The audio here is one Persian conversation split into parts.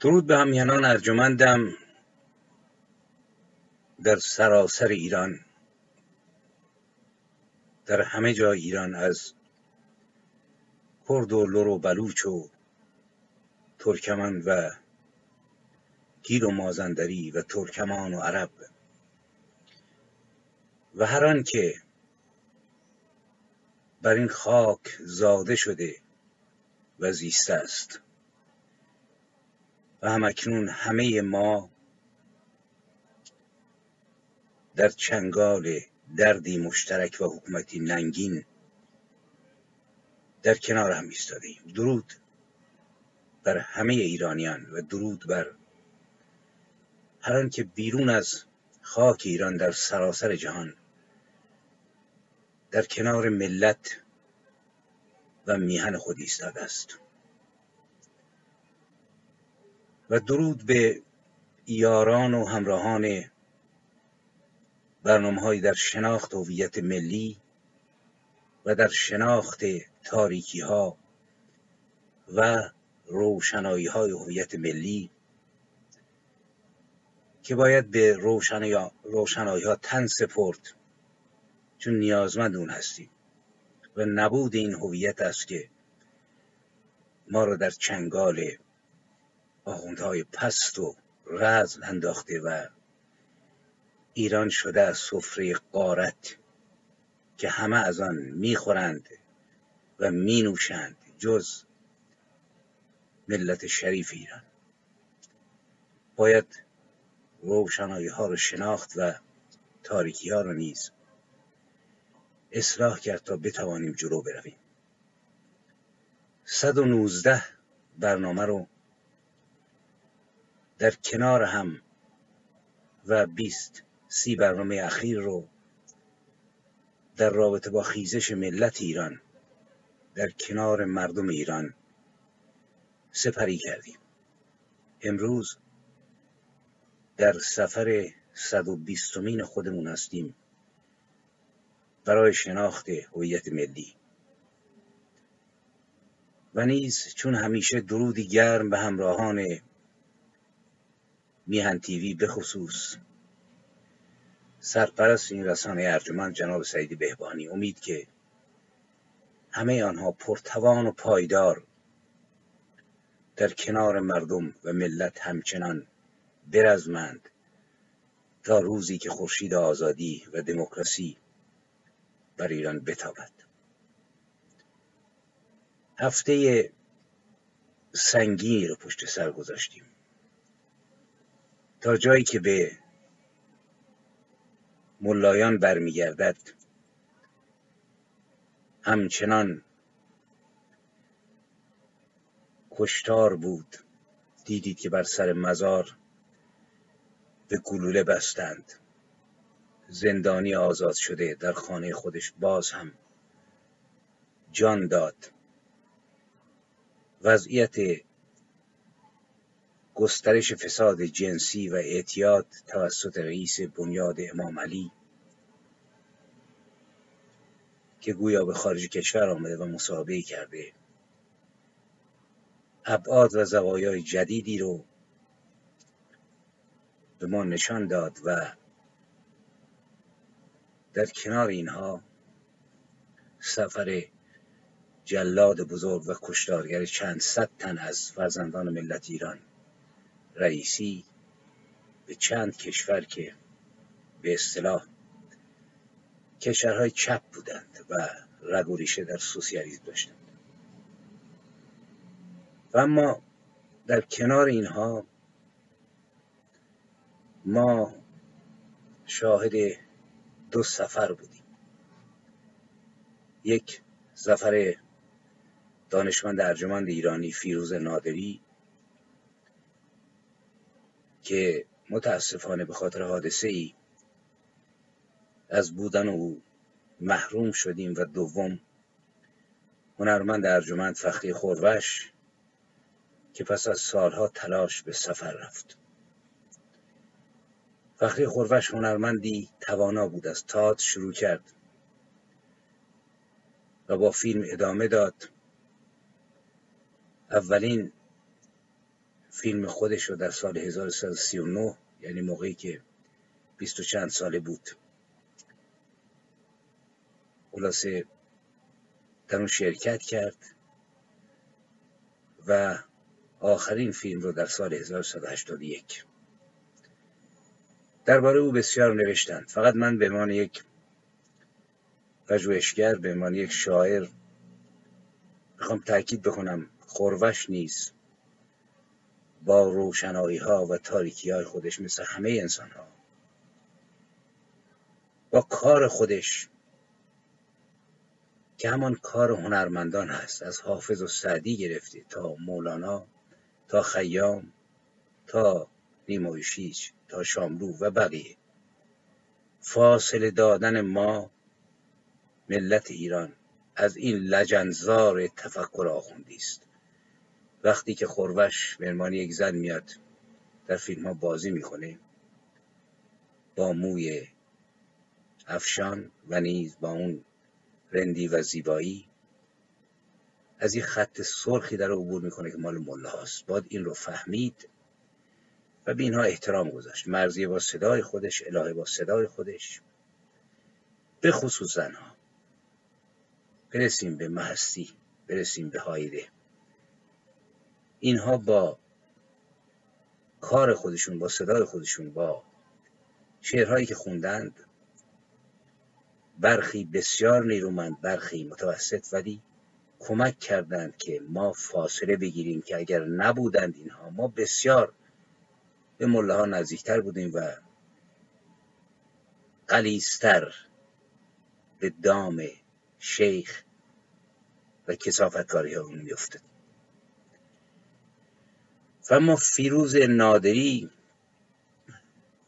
درود به همیهنان ارجمندم در سراسر ایران در همه جای ایران از کرد و لر و بلوچ و ترکمن و گیر و مازندری و ترکمان و عرب و هر که بر این خاک زاده شده و زیسته است. و همکنون همه ما در چنگال دردی مشترک و حکومتی ننگین در کنار هم ایستادیم درود بر همه ایرانیان و درود بر هر که بیرون از خاک ایران در سراسر جهان در کنار ملت و میهن خود ایستاده است. و درود به یاران و همراهان برنامه در شناخت هویت ملی و در شناخت تاریکی ها و روشنایی های هویت ملی که باید به روشنایی ها تن سپرد چون نیازمند اون هستیم. و نبود این هویت است که ما را در چنگال آخوندهای پست و رزل انداخته و ایران شده از سفره قارت که همه از آن می‌خورند و مینوشند جز ملت شریف ایران. باید روشنایی ها رو شناخت و تاریکی ها رو نیز اصلاح کرد تا بتوانیم جلو برویم. 119 برنامه رو در کنار هم و بیست سی برنامه اخیر رو در رابطه با خیزش ملت ایران در کنار مردم ایران سپری کردیم. امروز در سفر صد و بیستمین خودمون هستیم برای شناخت هویت ملی. و نیز چون همیشه درودی گرم به همراهان میهن تیوی به خصوص. سرپرست این رسانه ارجمند جناب سعید بهبانی امید که همه آنها پرتوان و پایدار در کنار مردم و ملت همچنان برزمند تا روزی که خورشید آزادی و دموکراسی بر ایران بتابد. هفته سنگینی رو پشت سر گذاشتیم. تا جایی که به ملایان برمیگردد. همچنان کشتار بود. دیدید که بر سر مزار به گلوله بستند. زندانی آزاد شده در خانه خودش باز هم جان داد. وضعیت گسترش فساد جنسی و اعتیاد توسط رئیس بنیاد امام علی که گویا به خارج کشور آمده و مصاحبه کرده. ابعاد و زوایای جدیدی رو به ما نشان داد و در کنار اینها سفر جلاد بزرگ و کشتارگر چند صد تن از فرزندان ملت ایران رئیسی به چند کشور که به اصطلاح کشورهای چپ بودند و رگ در سوسیالیسم داشتند. و اما در کنار اینها ما شاهد دو سفر بودیم. یک زفر دانشمند ارجمند ایرانی فیروز نادری که متاسفانه به خاطر حادثه ای از بودن او محروم شدیم و دوم هنرمند ارجمند فخری خوروش که پس از سالها تلاش به سفر رفت. فخری خوروش هنرمندی توانا بود از تات شروع کرد و با فیلم ادامه داد. اولین فیلم خودش رو در سال 1339 یعنی موقعی که بیست و چند ساله بود. خلاصه در اون شرکت کرد و آخرین فیلم رو در سال 1981 درباره او بسیار نوشتند. فقط من به عنوان یک پژوهشگر به عنوان یک شاعر می‌خوام تاکید بکنم خوروش نیست. با روشنایی ها و تاریکی های خودش مثل همه انسان ها با کار خودش که همان کار هنرمندان هست از حافظ و سعدی گرفته تا مولانا تا خیام تا نیمایشیچ تا شاملو و بقیه. فاصله دادن ما ملت ایران از این لجنزار تفکر آخوندی است. وقتی که خوروش به یک زن میاد در فیلم ها بازی می‌کنه. با موی افشان و نیز با اون رندی و زیبایی از این خط سرخی در عبور می‌کنه که مال مله هاست. باید این رو فهمید و به اینها احترام گذاشت. مرزیه با صدای خودش الهه با صدای خودش. به خصوص زنها. برسیم به محستی برسیم به هایده اینها با کار خودشون با صدای خودشون با شعرهایی که خوندند برخی بسیار نیرومند برخی متوسط ولی کمک کردند که ما فاصله بگیریم که اگر نبودند اینها ما بسیار به مله ها نزدیکتر بودیم و قلیستر به دام شیخ و کسافتکاری ها اون میفتد و اما فیروز نادری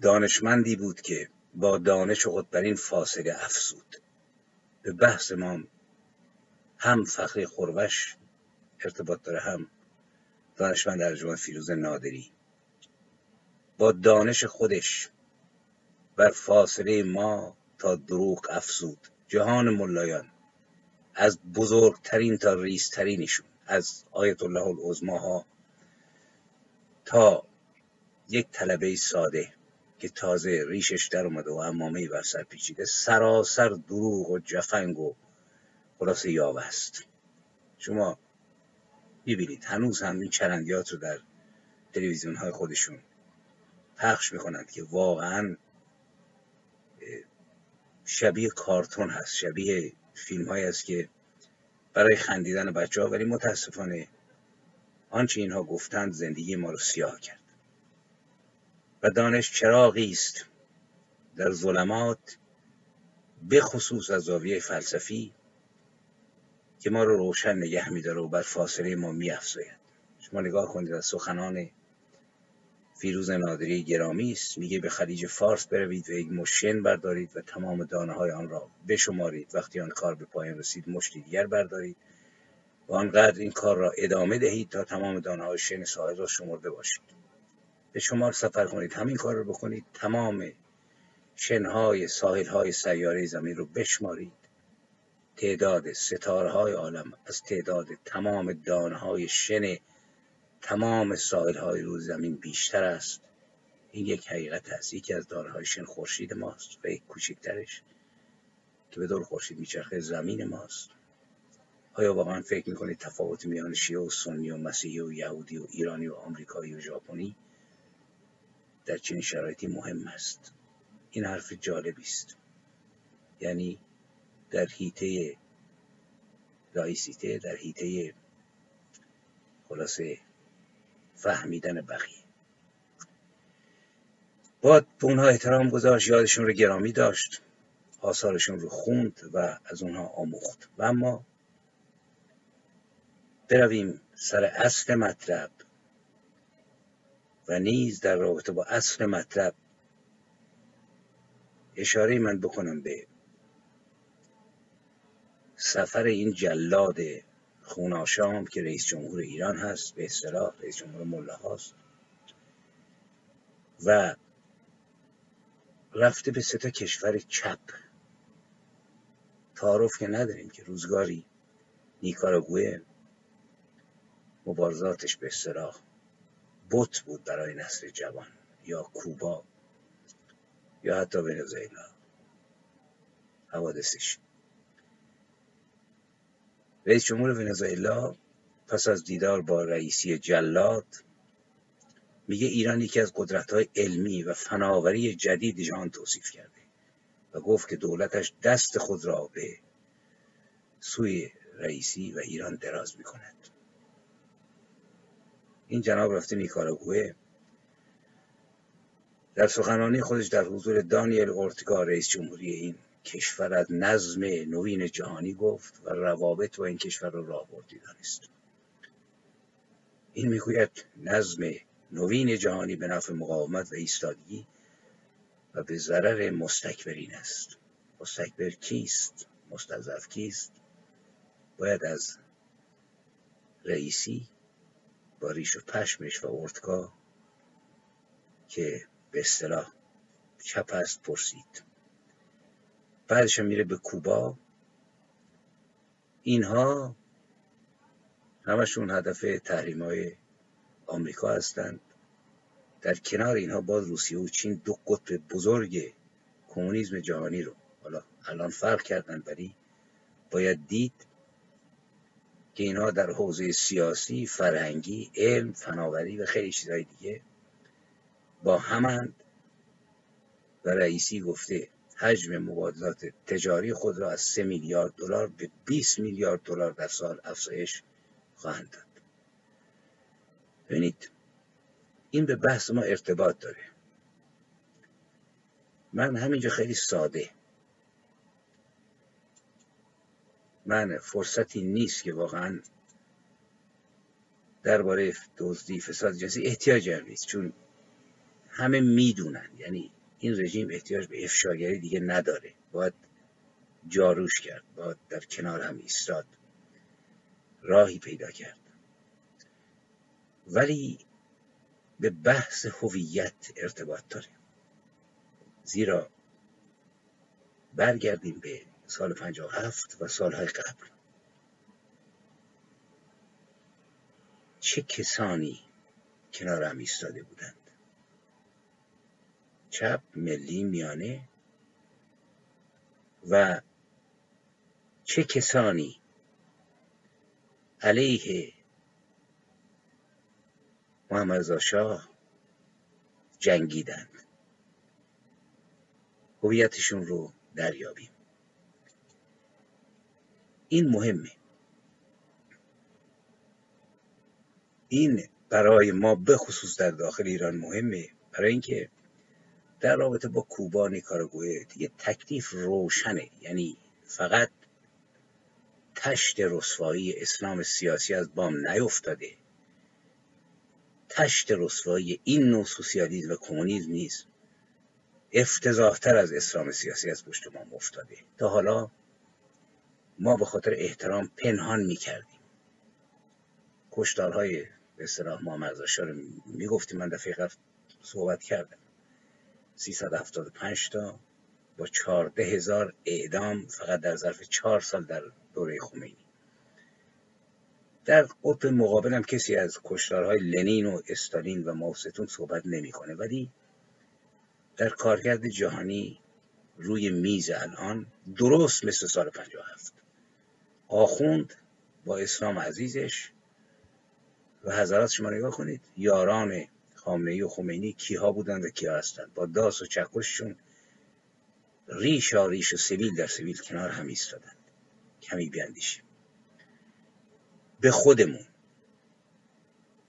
دانشمندی بود که با دانش خود بر این فاصله افزود. به بحث ما هم فخری خوروش ارتباط داره هم دانشمند ارجمند فیروز نادری. با دانش خودش بر فاصله ما تا دروغ افزود. جهان ملایان از بزرگترین تا ریسترینشون از آیت الله العظما تا یک طلبه ساده که تازه ریشش در اومده و امامه بر سر پیچیده سراسر دروغ و جفنگ و خلاصه یاوه است. شما می‌بینید هنوز هم این چرندیات رو در تلویزیون های خودشون پخش می‌کنند که واقعا شبیه کارتون هست شبیه فیلم هایی است که برای خندیدن بچه ها ولی متاسفانه آنچه اینها گفتند زندگی ما رو سیاه کرد. و دانش چراغی است در ظلمات به خصوص از زاویه فلسفی که ما رو روشن نگه میداره و بر فاصله ما میافزاید. شما نگاه کنید از سخنان فیروز نادری گرامی است. میگه به خلیج فارس بروید و یک مشین بردارید و تمام دانه های آن را بشمارید. وقتی آن کار به پایان رسید مشتی دیگر بردارید. و آنقدر این کار را ادامه دهید تا تمام دانه های شن ساحل را شمرده باشید. به شمار سفر کنید همین کار را بکنید. تمام شنهای ساحل های سیاره زمین رو بشمارید. تعداد ستاره های عالم از تعداد تمام دانه های شن تمام ساحل های روی زمین بیشتر است. این یک حقیقت است. یکی از دانه های شن خورشید ماست و یک کوچکترش که به دور خورشید میچرخه زمین ماست. آیا واقعا فکر می‌کنید تفاوت میان شیعه و سنی و مسیحی و یهودی و ایرانی و آمریکایی و ژاپنی در چنین شرایطی مهم است؟ این حرف جالبی است. یعنی در هیته لایسیته در هیته خلاصه فهمیدن بقیه. باید به اونها احترام گذاشت یادشون رو گرامی داشت آثارشون رو خوند و از اونها آموخت. و اما برویم سر اصل مطلب و نیز در رابطه با اصل مطلب اشاره من بکنم به سفر این جلاد خوناشام که رئیس جمهور ایران هست به اصطلاح رئیس جمهور مله هاست و رفته به سه کشور چپ. تعارف که نداریم که روزگاری نیکاراگوه مبارزاتش به اصطلاح بت بود برای نسل جوان یا کوبا یا حتی ونزوئلا حوادثش. رئیس جمهور ونزوئلا پس از دیدار با رئیسی جلاد میگه ایران یکی از قدرت های علمی و فناوری جدید جهان توصیف کرده و گفت که دولتش دست خود را به سوی رئیسی و ایران دراز می‌کند. این جناب رفته نیکاراگوه در سخنرانی خودش در حضور دانیل اورتگا رئیس جمهوری این کشور از نظم نوین جهانی گفت و روابط با این کشور را راه بردی دانست. این می‌گوید نظم نوین جهانی به نفع مقاومت و ایستادگی و به ضرر مستکبرین است. مستکبر کیست؟ مستضعف کیست؟ باید از رئیسی با ریش و پشمش و ارتکا که به اصطلاح چپ است پرسید. بعدش میره به کوبا. اینها همشون هدف تحریم های آمریکا هستند. در کنار اینها باز روسیه و چین دو قطب بزرگ کمونیسم جهانی رو حالا الان فرق کردن ولی باید دید که اینها در حوزه سیاسی، فرهنگی، علم، فناوری و خیلی چیزهای دیگه با همند و رئیسی گفته حجم مبادلات تجاری خود را از 3 میلیارد دلار به 20 میلیارد دلار در سال افزایش خواهند داد. ببینید این به بحث ما ارتباط داره من همینجا خیلی ساده من فرصتی نیست که واقعا درباره دزدی فساد جنسی احتیاج نیست چون همه می‌دونن. یعنی این رژیم احتیاج به افشاگری دیگه نداره. باید جاروش کرد باید در کنار هم ایستاد. راهی پیدا کرد. ولی به بحث هویت ارتباط داره زیرا برگردیم به سال 57 و سالهای قبل. چه کسانی کنار هم ایستاده بودند؟ چپ ملی میانه؟ و چه کسانی علیه محمد شاه جنگیدند؟ هویتشون رو دریابیم. این مهمه. این برای ما به خصوص در داخل ایران مهمه. برای اینکه در رابطه با کوبا نیکاراگوئه دیگه تکلیف روشنه. یعنی فقط تشت رسوایی اسلام سیاسی از بام نیفتاده. تشت رسوایی این نوع سوسیالیسم و کمونیسم نیست. افتضاحتر از اسلام سیاسی از پشت ما افتاده. تا حالا ما به خاطر احترام پنهان می‌کردیم. کشتارهای به اصطلاح محمد رو می‌گفتیم من دفعه قبل صحبت کردم. 375 تا با 14 هزار اعدام فقط در ظرف چهار سال در دوره خمینی. در قطب مقابل هم کسی از کشتارهای لنین و استالین و ماوستون صحبت نمی‌کنه. ولی در کارکرد جهانی روی میز الان درست مثل سال 57 آخوند با اسلام عزیزش و حضرات شما نگاه کنید یاران خامنه‌ای و خمینی کیها بودند و کیها هستند؟ با داس و چکششون ریش ریش و سویل در سویل کنار هم ایستادند. کمی بیاندیشیم. به خودمون.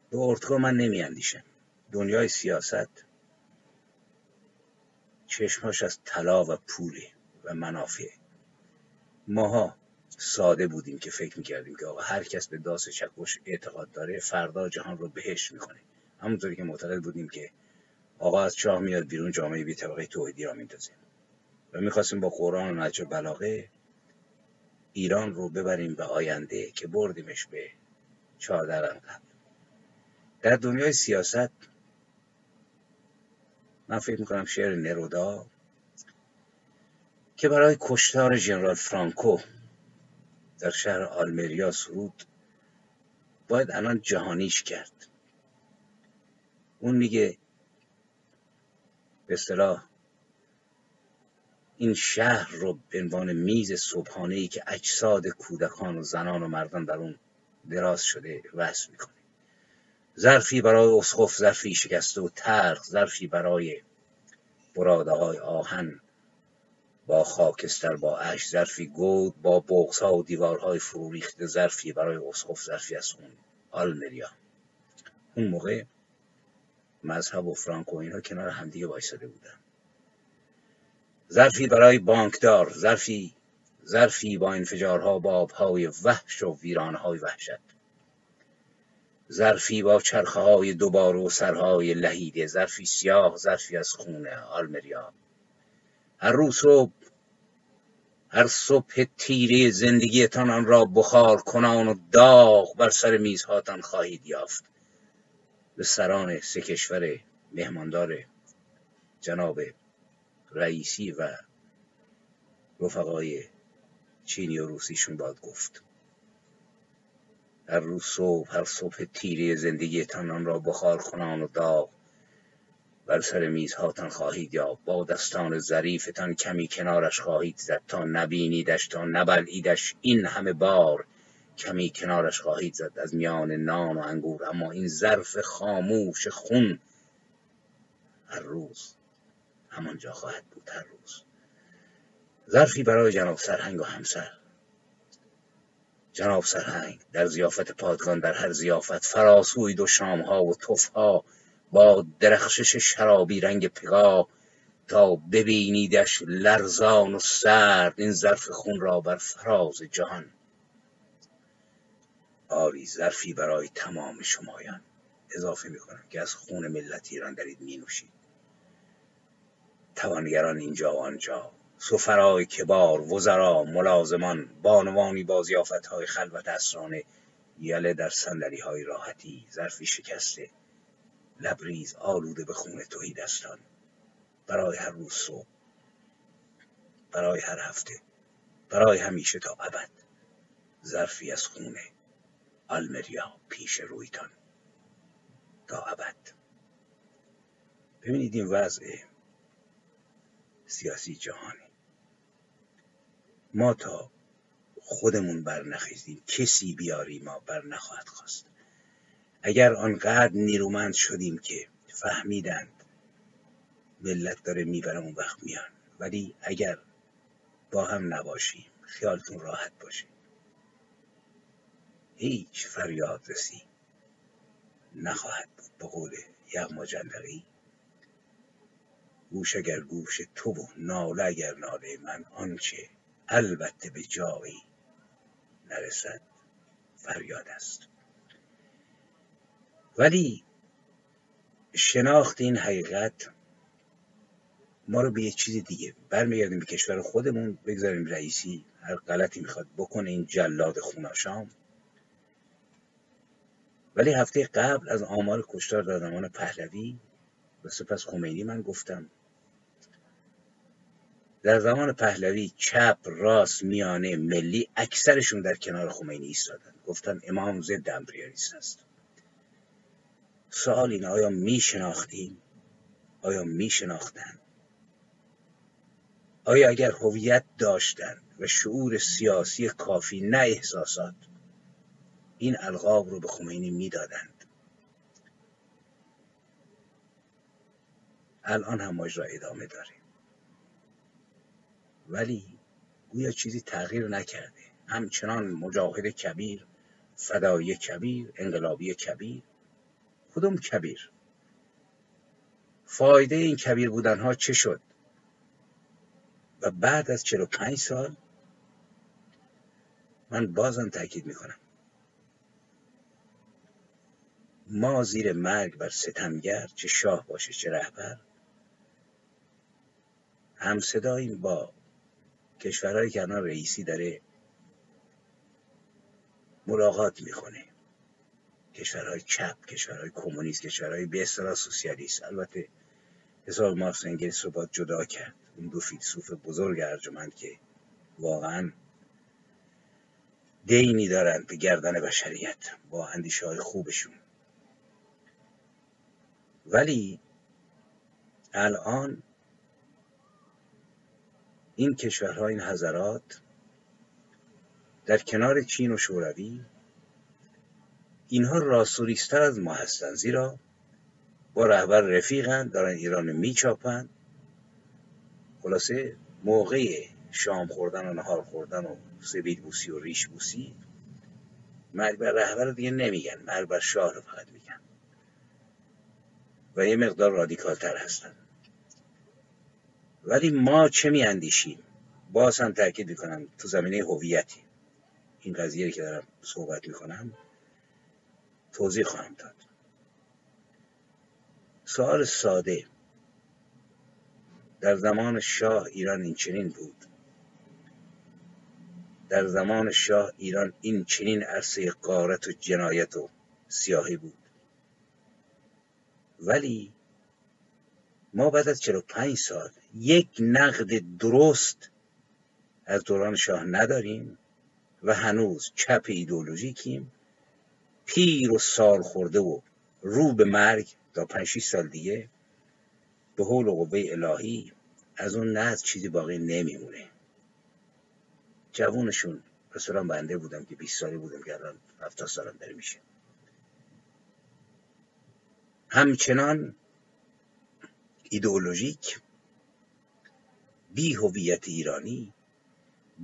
به ارتقا من نمی اندیشم دنیای سیاست چشماش از طلا و پوله و منافع. ماها ساده بودیم که فکر می‌کردیم که آقا هر کس به داس چکش اعتقاد داره فردا جهان رو بهش می‌کنه همونطوری که معتقد بودیم که آقا از چاه میاد بیرون جامعه بی طبقه توحیدی را میندازیم و می‌خواستیم با قرآن و نجر بلاغه ایران رو ببریم به آینده که بردیمش به چادر قبل. در دنیای سیاست من فکر می‌کنم شعر نرودا که برای کشتار ژنرال فرانکو در شهر آلمریا سرود باید الان جهانیش کرد. اون میگه به اصطلاح این شهر رو به عنوان میز صبحانه ای که اجساد کودکان و زنان و مردان در اون دراز شده وصل می‌کنه. ظرفی برای اسخف ظرفی شکسته و ترخ ظرفی برای براده های آهن با خاکستر با اش ظرفی گود با ها و دیوارهای فرو ریخته ظرفی برای اسخف ظرفی از خون. آلمریا اون موقع مذهب و فرانکو اینها کنار همدیگه وایساده بودن. ظرفی برای بانکدار ظرفی ظرفی با انفجارها با آبهای وحش و ویرانهای وحشت. ظرفی با چرخه های دوباره و سرهای لهیده ظرفی سیاه ظرفی از خون آلمریا. هر روز صبح هر صبح تیره زندگیتان آن را بخار کنان و داغ بر سر میزهاتان خواهید یافت. به سران سه کشور مهماندار جناب رئیسی و رفقای چینی و روسیشون باید گفت. هر روز صبح هر صبح تیره زندگیتان آن را بخار کنان و داغ بر سر میزهاتان خواهید یا با دستان ظریفتان کمی کنارش خواهید زد. تا نبینیدش تا نبلعیدش. این همه بار کمی کنارش خواهید زد. از میان نان و انگور. اما این ظرف خاموش خون هر روز همانجا خواهد بود. هر روز ظرفی برای جناب سرهنگ و همسر. جناب سرهنگ در زیافت پادگان در هر زیافت فراسوی دو شامها و توفها با درخشش شرابی رنگ پگاه تا ببینیدش لرزان و سرد این ظرف خون را بر فراز جهان. آری ظرفی برای تمام شمایان اضافه می‌کنم که از خون ملت ایران دارید می نوشید توانگران اینجا و آنجا سفرای کبار وزرا ملازمان بانوانی با های خلوت اسرانه یله در صندلی های راحتی ظرفی شکسته. لبریز آلوده به خون توی دستان. برای هر روز صبح. برای هر هفته. برای همیشه تا ابد. ظرفی از خونه آلمریا پیش رویتان. تا ابد. ببینید این وضع سیاسی جهانی ما تا خودمون بر نخیزیم کسی بیاری ما بر نخواهد خواست. اگر آنقدر نیرومند شدیم که فهمیدند ملت داره می‌بره اون وقت میان. ولی اگر با هم نباشیم خیالتون راحت باشه. هیچ فریاد رسی نخواهد بود به قول یغما جندقی. گوش اگر گوش تو و ناله اگر ناله من آنچه البته به جایی نرسد فریاد است. شناخت این حقیقت ما رو به یه چیز دیگه برمیگردیم به کشور خودمون بگذاریم رئیسی هر غلطی می‌خواد بکنه این جلاد خوناشام. ولی هفته قبل از آمار کشتار در زمان پهلوی و سپس خمینی من گفتم در زمان پهلوی چپ راست میانه ملی اکثرشون در کنار خمینی ایستادن. گفتن امام ضد امپریالیست است سوال این آیا می شناختیم آیا می شناختن آیا اگر هویت داشتند و شعور سیاسی کافی نه احساسات این القاب رو به خمینی می‌دادند؟ الان هم ماجرا ادامه داره ولی گویا چیزی تغییر نکرده. همچنان مجاهد کبیر فدایی کبیر انقلابی کبیر کدوم کبیر؟ فایده این کبیر بودن ها چه شد؟ و بعد از 45 سال من بازم تاکید می‌کنم. ما زیر مرگ بر ستمگر چه شاه باشه چه رهبر هم صداییم با کشورهایی که الان رئیسی داره ملاقات می‌کنه. کشورهای چپ کشورهای کمونیست کشورهای به اصطلاح سوسیالیست. البته حساب مارکس انگلیس رو باید جدا کرد. اون دو فیلسوف بزرگ ارجمند که واقعا دینی دارند به گردن بشریت با اندیشه های خوبشون. ولی الان این کشورها این حضرات در کنار چین و شوروی اینها راسوریستر از ما هستند زیرا با رهبر رفیقن دارن ایران میچاپن. خلاصه موقع شام خوردن و نهار خوردن و سبید بوسی و ریش بوسی مرگ بر رهبر دیگه نمیگن مرگ بر شاه رو فقط میگن. و یه مقدار رادیکال تر هستن. ولی ما چه میاندیشیم؟ باز هم تاکید می‌کنم تو زمینه هویتی. این قضیه که دارم صحبت می‌کنم توضیح خواهم داد. سوال ساده. در زمان شاه ایران این چنین بود. در زمان شاه ایران این چنین عرصه قارت و جنایت و سیاهی بود. ولی ما بعد از 45 سال یک نقد درست از دوران شاه نداریم و هنوز چپ ایدولوژیکیم پیر و سال خورده و رو به مرگ تا 5 سال دیگه به حول و قوه الهی از اون نزد چیزی باقی نمیمونه. جوونشون مثلا بنده بودم که 20 ساله بودم که الان 70 سالم داره میشه. همچنان ایدئولوژیک بی هویت ایرانی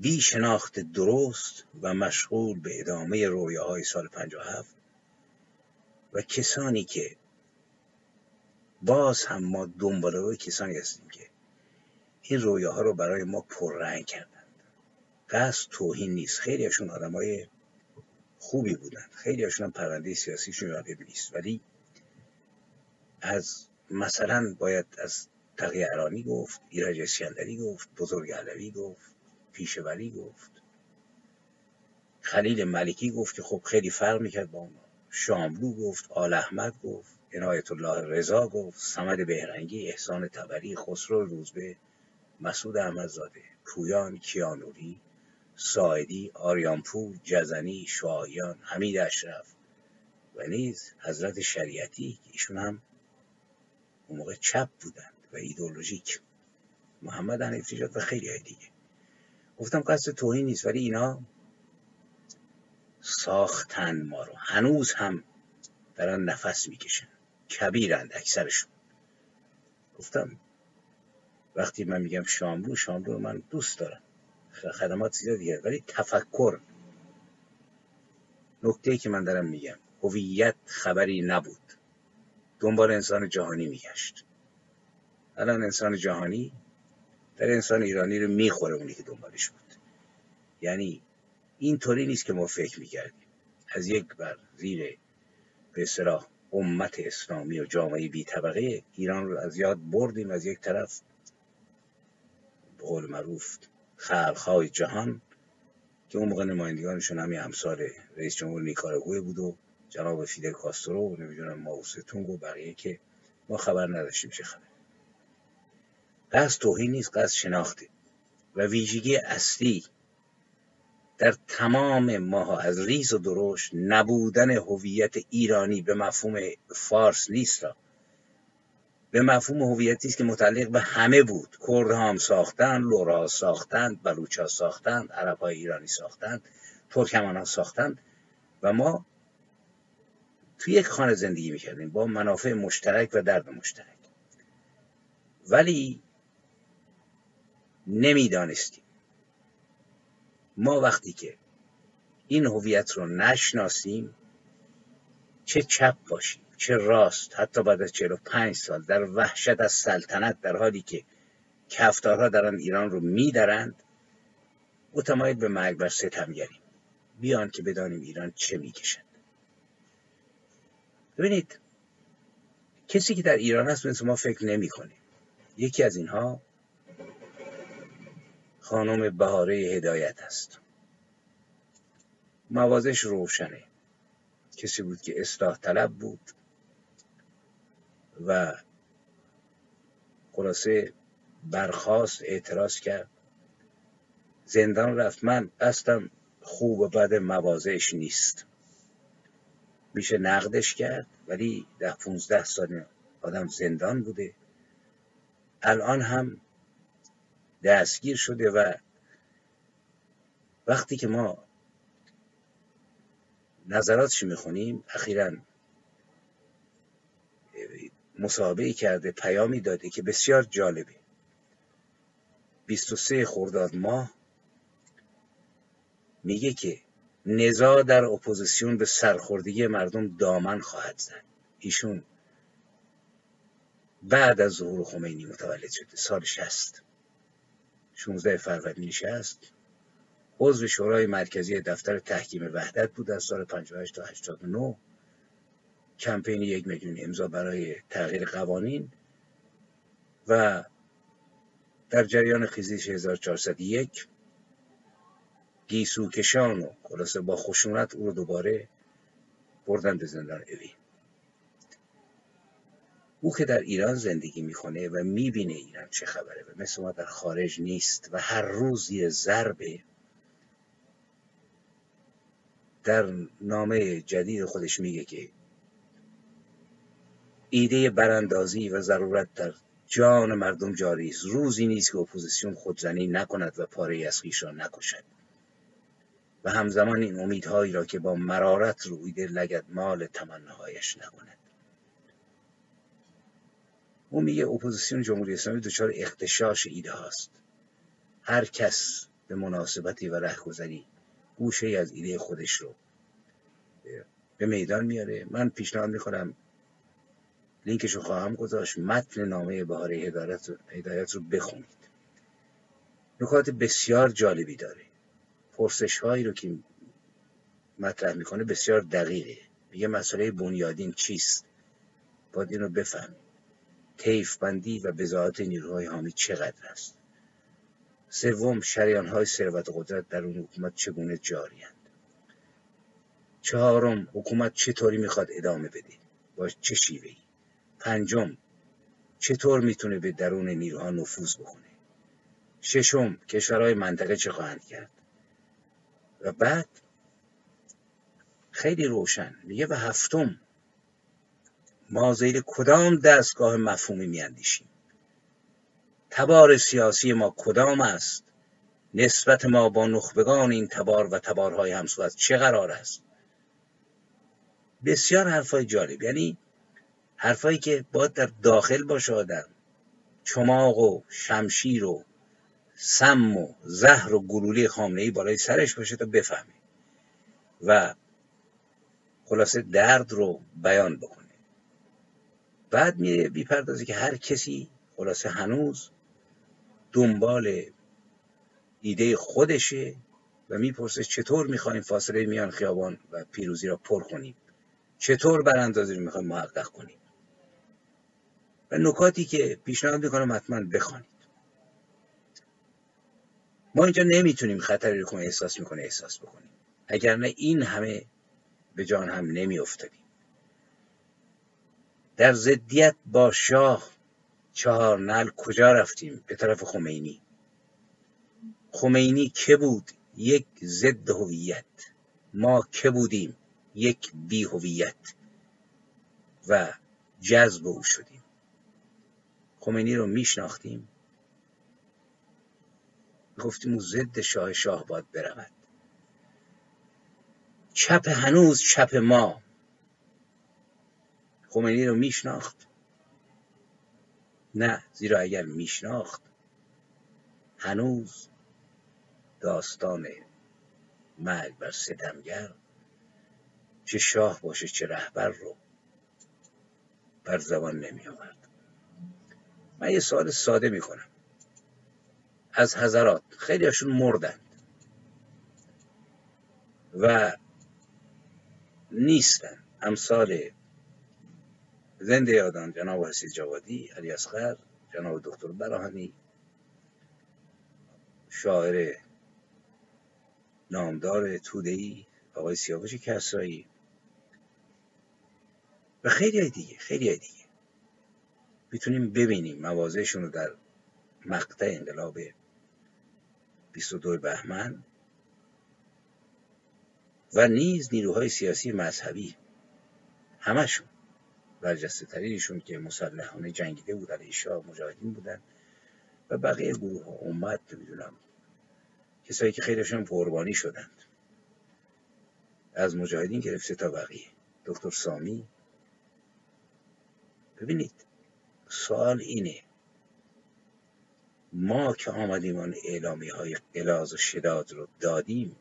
بی شناخت درست و مشغول به ادامه رویاهای سال 57 و کسانی که باز هم ما دنباله کسانی هستیم که این رویاها رو برای ما پررنگ کردند. قصد توهین نیست. خیلی هاشون آدم های خوبی بودند. خیلی هاشون هم پرونده سیاسیشون راقب نیست. ولی از مثلا باید از تقی ارانی گفت ایرج اسکندری گفت بزرگ علوی گفت. پیشوری گفت. خلیل ملکی گفت که خب خیلی فرق می‌کرد با ما شاملو گفت آل احمد گفت عنایت الله رضا گفت سمد بهرنگی احسان تبری خسرو روزبه مسعود احمدزاده پویان کیانوری ساعدی آریانپور جزنی شاهیان حمید اشرف و نیز حضرت شریعتی که ایشون هم اون موقع چپ بودند و ایدولوژیک محمد حنیفی و خیلی های دیگه. گفتم قصد توهین نیست ولی اینا ساختن ما رو. هنوز هم دارن نفس می‌کشن. کبیرند اکثرشون. گفتم وقتی من میگم شاملو شاملو رو من دوست دارم. خدمات زیادیه ولی تفکر. نکته که من دارم میگم هویت خبری نبود. دنبال انسان جهانی میگشت. الان انسان جهانی در انسان ایرانی رو می‌خوره اونی که دنبالش بود. یعنی این طوری نیست که ما فکر می‌کردیم. از یک بر زیر به اصطلاح امت اسلامی و جامعه بی طبقه ایران رو از یاد بردیم. از یک طرف به قول معروف خلقهای جهان که اون موقع نمایندگانشون همین همسال رئیس جمهور نیکاراگوه بود و جناب فیدل کاسترو و نمی‌دونم ماوستونگ و بقیه که ما خبر نداشتیم چه خبر. قصد توهین نیست قصد شناخته و ویژگی اصلی در تمام ماها از ریز و درشت نبودن هویت ایرانی به مفهوم فارس نیست را. به مفهوم هویتی است که متعلق به همه بود. کرد هم ساختند لورا ساختند بلوچا ساختند عرب های ایرانی ساختند ترکمان ها ساختند و ما توی یک خانه زندگی می‌کردیم با منافع مشترک و درد مشترک. ولی نمی‌دانستیم. ما وقتی که این هویت رو نشناسیم چه چپ باشیم چه راست حتی بعد از 45 سال در وحشت از سلطنت در حالی که کفتارها دارن ایران رو میدرند متمایل به مرگ بر ستمگریم بیان که بدانیم ایران چه می‌کشد. ببینید کسی که در ایران هست مثل ما فکر نمی‌کنه. یکی از اینها خانم بهاره هدایت است. موازش روشنه. کسی بود که اصلاح طلب بود و خلاصه برخواست اعتراض کرد. زندان رفت. من قصدم خوب و بد موازش نیست. میشه نقدش کرد ولی ده پونزده سال آدم زندان بوده. الان هم دستگیر شده و وقتی که ما نظراتش می‌خونیم؟ اخیرا مصاحبه کرده پیامی داده که بسیار جالبه. 23 خرداد ماه میگه که نزاع در اپوزیسیون به سرخوردگی مردم دامن خواهد زد. ایشون بعد از ظهور خمینی متولد شده سال 60 16 فروردین 60 عضو شورای مرکزی دفتر تحکیم وحدت بود از سال 58 تا 89 کمپین یک میلیون امضا برای تغییر قوانین و در جریان خیزش 1401 گیسو کشان و خلاصه با خشونت او رو دوباره بردن به زندان اوین او که در ایران زندگی می‌کنه و می‌بینه ایران چه خبره و مثل ما در خارج نیست و هر روز یه ضربه در نامه جدید خودش میگه که ایده براندازی و ضرورت در جان مردم جاری است. روزی نیست که اپوزیسیون خودزنی نکند و پاره‌ای از خویش را نکشد. و همزمان این امیدهایی را که با مرارت روییده لگد مال تمناهایش نکند او میگه اپوزیسیون جمهوری اسلامی دچار اغتشاش ایده هاست. هر کس به مناسبتی و رهگذری گوشه از ایده خودش رو به میدان میاره. من پیشنهاد می‌کنم لینکش رو خواهم گذاشت. متن نامه بهاره هدایت, هدایت رو بخونید. نکات بسیار جالبی داره. پرسش هایی رو که مطرح می‌کنه بسیار دقیقه. میگه مسئله بنیادین چیست؟ باید این رو بفهمید تیف بندی و بزاعت نیروهای حامی چقدر است؟ سوم شریان های ثروت قدرت در اون حکومت چگونه جاریند چهارم حکومت چطوری می‌خواد ادامه بده؟ با چه شیوهی پنجم چطور می‌تونه به درون نیروها نفوذ بکنه؟ ششم کشورهای منطقه چه خواهند کرد؟ و بعد؟ خیلی روشن. میگه و هفتم ما زیر کدام دستگاه مفهومی میاندیشیم؟ تبار سیاسی ما کدام است؟ نسبت ما با نخبگان این تبار و تبارهای همسوت چه قرار است؟ بسیار حرفای جالب. یعنی حرفایی که باید در داخل باشه آدم. چماق و شمشیر و سم و زهر و گلوله خامنه ای بالای سرش باشه تا بفهمه. و خلاصه درد رو بیان بکنه. بعد میره بیپردازه که هر کسی خلاصه هنوز دنبال ایده خودشه و می‌پرسه چطور می‌خوایم فاصله میان خیابان و پیروزی را پر کنیم؟ چطور براندازی رو می‌خوایم محقق کنیم؟ و نکاتی که پیشنهاد می‌کنم حتما بخوانید. ما اینجا نمی‌تونیم خطری رو که احساس می‌کنه احساس بکنیم. اگر نه این همه به جان هم نمیافتادیم. در ضدیت با شاه چهار نل کجا رفتیم به طرف خمینی؟ خمینی که بود؟ یک ضد هویت. ما که بودیم؟ یک بی هویت. و جذب او شدیم. خمینی رو میشناختیم. گفتیم او ضد شاه شاه باید برود. چپ هنوز چپ ما. خمینی رو میشناخت؟ نه زیرا اگر میشناخت هنوز داستان مرگ بر ستمگر چه شاه باشه چه رهبر رو بر زبان نمی آورد من یه سوال ساده می کنم از حضرات خیلی هاشون مردند و نیستن. امثال زنده یادان جناب حسید جوادی علی اصغر جناب دکتر براهنی شاعر نامدار تودهی آقای سیاوش کسرایی و خیلی دیگه خیلی دیگه. می‌تونیم ببینیم موازهشون رو در مقطع انقلاب 22 بهمن و نیز نیروهای سیاسی مذهبی همشون. برجسته ترینشون که مسلحانه جنگیده بود علیه شاه مجاهدین بودن و بقیه گروه ها امت نمی‌دونم کسایی که خیلیشون قربانی شدند. از مجاهدین گرفته تا بقیه. دکتر سامی. ببینید سوال اینه ما که آمدیم آن اعلامی های قلاز و شداد رو دادیم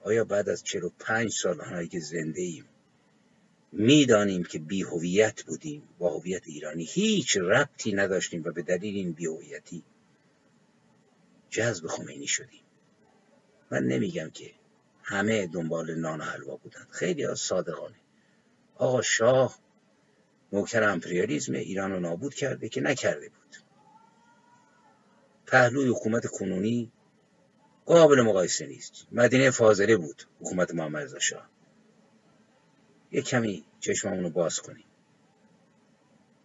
آیا بعد از 45 سال آنهایی که زنده ایم می‌دانیم که بی هویت بودیم با هویت ایرانی. هیچ ربطی نداشتیم و به دلیل این بی هویتی جذب خمینی شدیم. من نمیگم که همه دنبال نان و حلوا بودند خیلی از صادقانه. آقا شاه نوکر امپریالیزم ایران رو نابود کرده که نکرده بود. پهلوی حکومت کنونی قابل مقایسه نیست. مدینه فاضله بود حکومت محمد شاه. یک کمی چشممون رو باز کنیم.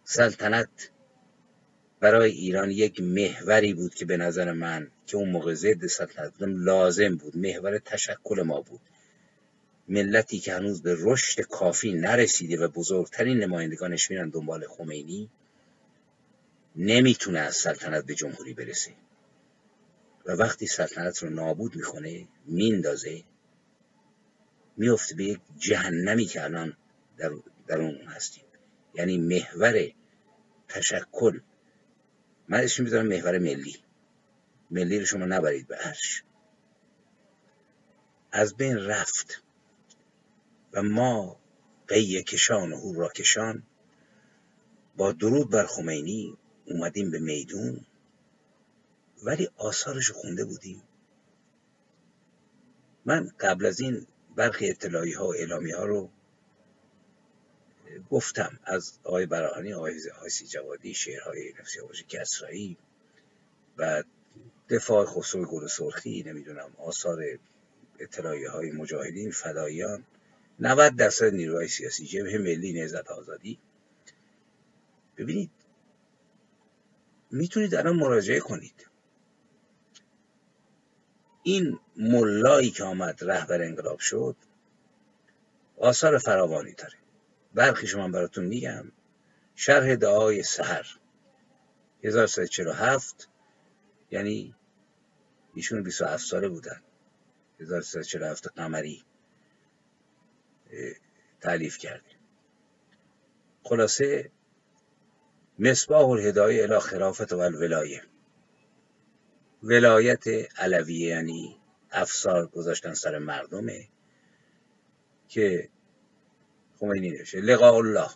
سلطنت برای ایران یک محوری بود که به نظر من که اون موقع ضد سلطنت بودم لازم بود محور تشکل ما بود. ملتی که هنوز به رشد کافی نرسیده و بزرگترین نمایندگانش میرن دنبال خمینی نمی‌تونه از سلطنت به جمهوری برسه. و وقتی سلطنت رو نابود می‌کنه میندازه میفته به یک جهنمی که الان در, در اون هستیم. یعنی محور تشکل. من اسم می‌ذارم محور ملی. ملی رو شما نبرید به عرش. از بین رفت و ما قیه کشان و هورا کشان با درود بر خمینی اومدیم به میدون ولی آثارش خونده بودیم. من قبل از این برخی اطلاعی ها و اعلامی ها رو گفتم از آقای براهانی آقای حاسی جوادی شعرهای نفسی آواژ کسرایی و دفاع خسرو گل سرخی نمی‌دونم آثار اطلاعی های مجاهدین فداییان 90 درصد نیروهای سیاسی جبهه ملی نهضت آزادی. ببینید می‌تونید الان مراجعه کنید. این ملایی که آمد رهبر انقلاب شد آثار فراوانی داره. برخیش من براتون میگم. شرح دعای سهر 1347 یعنی ایشون 27 ساله بودن. 1347 قمری تعلیف کردیم خلاصه مصباح الهدایه الى خرافت و الولایه. ولایت علویه یعنی افسار گذاشتن سر مردمه که خمینی نوشته لقاء الله.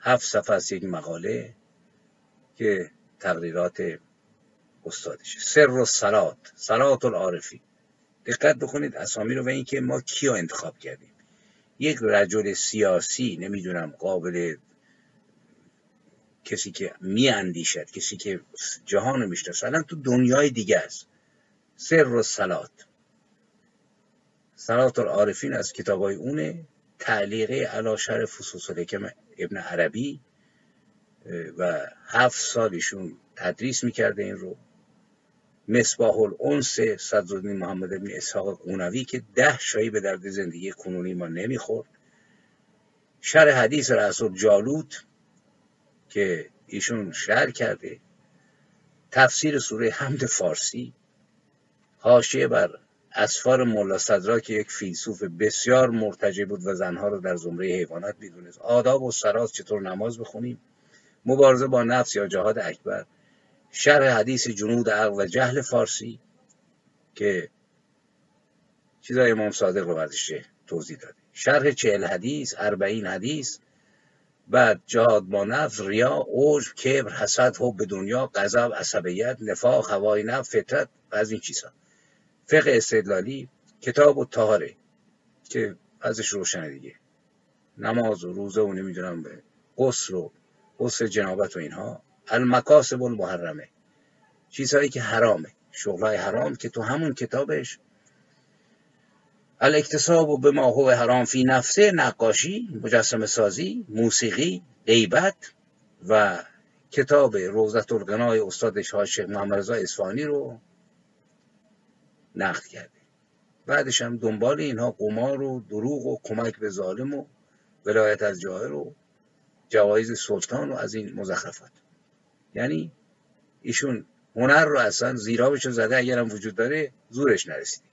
هفت صفحه از یک مقاله که تقریرات استادش سر و سلات سلات العارفی دقت بکنید اسامی رو و اینکه ما کیو انتخاب کردیم. یک رجل سیاسی نمی‌دونم قابل کسی که می اندیشد کسی که جهان می‌شناسه الان تو دنیای دیگه است. سر و سلات. سلات العارفین از کتابای اونه. تعلیقه علا شرف فصوص الحکم ابن عربی. و هفت سالشون تدریس می‌کرده این رو. مصباح الانس صدرالدین محمد ابن اسحاق قونوی که ده شایی به درد زندگی کنونی ما نمی‌خورد. شرح حدیث رسول جالوت که ایشون شعر کرده. تفسیر سوره حمد فارسی. حاشیه بر اسفار ملا صدرا که یک فیلسوف بسیار مرتجع بود و زنها رو در زمره حیوانات می‌دونست. آداب و سراز چطور نماز بخونیم؟ مبارزه با نفس یا جهاد اکبر. شرح حدیث جنود عقل و جهل فارسی که چیزای امام صادق رو ورزشه توضیح داده. شرح چهل حدیث اربعین حدیث. بعد جهاد با نفس ریا اوج کبر حسد حب دنیا غضب عصبیت نفاق هوای نفس فطرت از این چیزها. فقه استدلالی کتاب و تاهره که ازش روشنه دیگه. نماز و روزه و نمی‌دونم به قصر و قصر جنابت و اینها. المکاسب المحرمه. چیزهایی که حرامه. شغلای حرام که تو همون کتابش الاکتساب و به ما هو حرام فی نفسه نقاشی مجسم سازی موسیقی غیبت و کتاب روزت الغنای استاد شاه محمد رضا اصفهانی رو نقد کرده بعدش هم دنبال اینها قمار و دروغ و کمک به ظالم و ولایت از جاهر و جوایز سلطان و از این مزخرفات. یعنی ایشون هنر رو اصلا زیرابش زده اگرم وجود داره زورش نرسیده.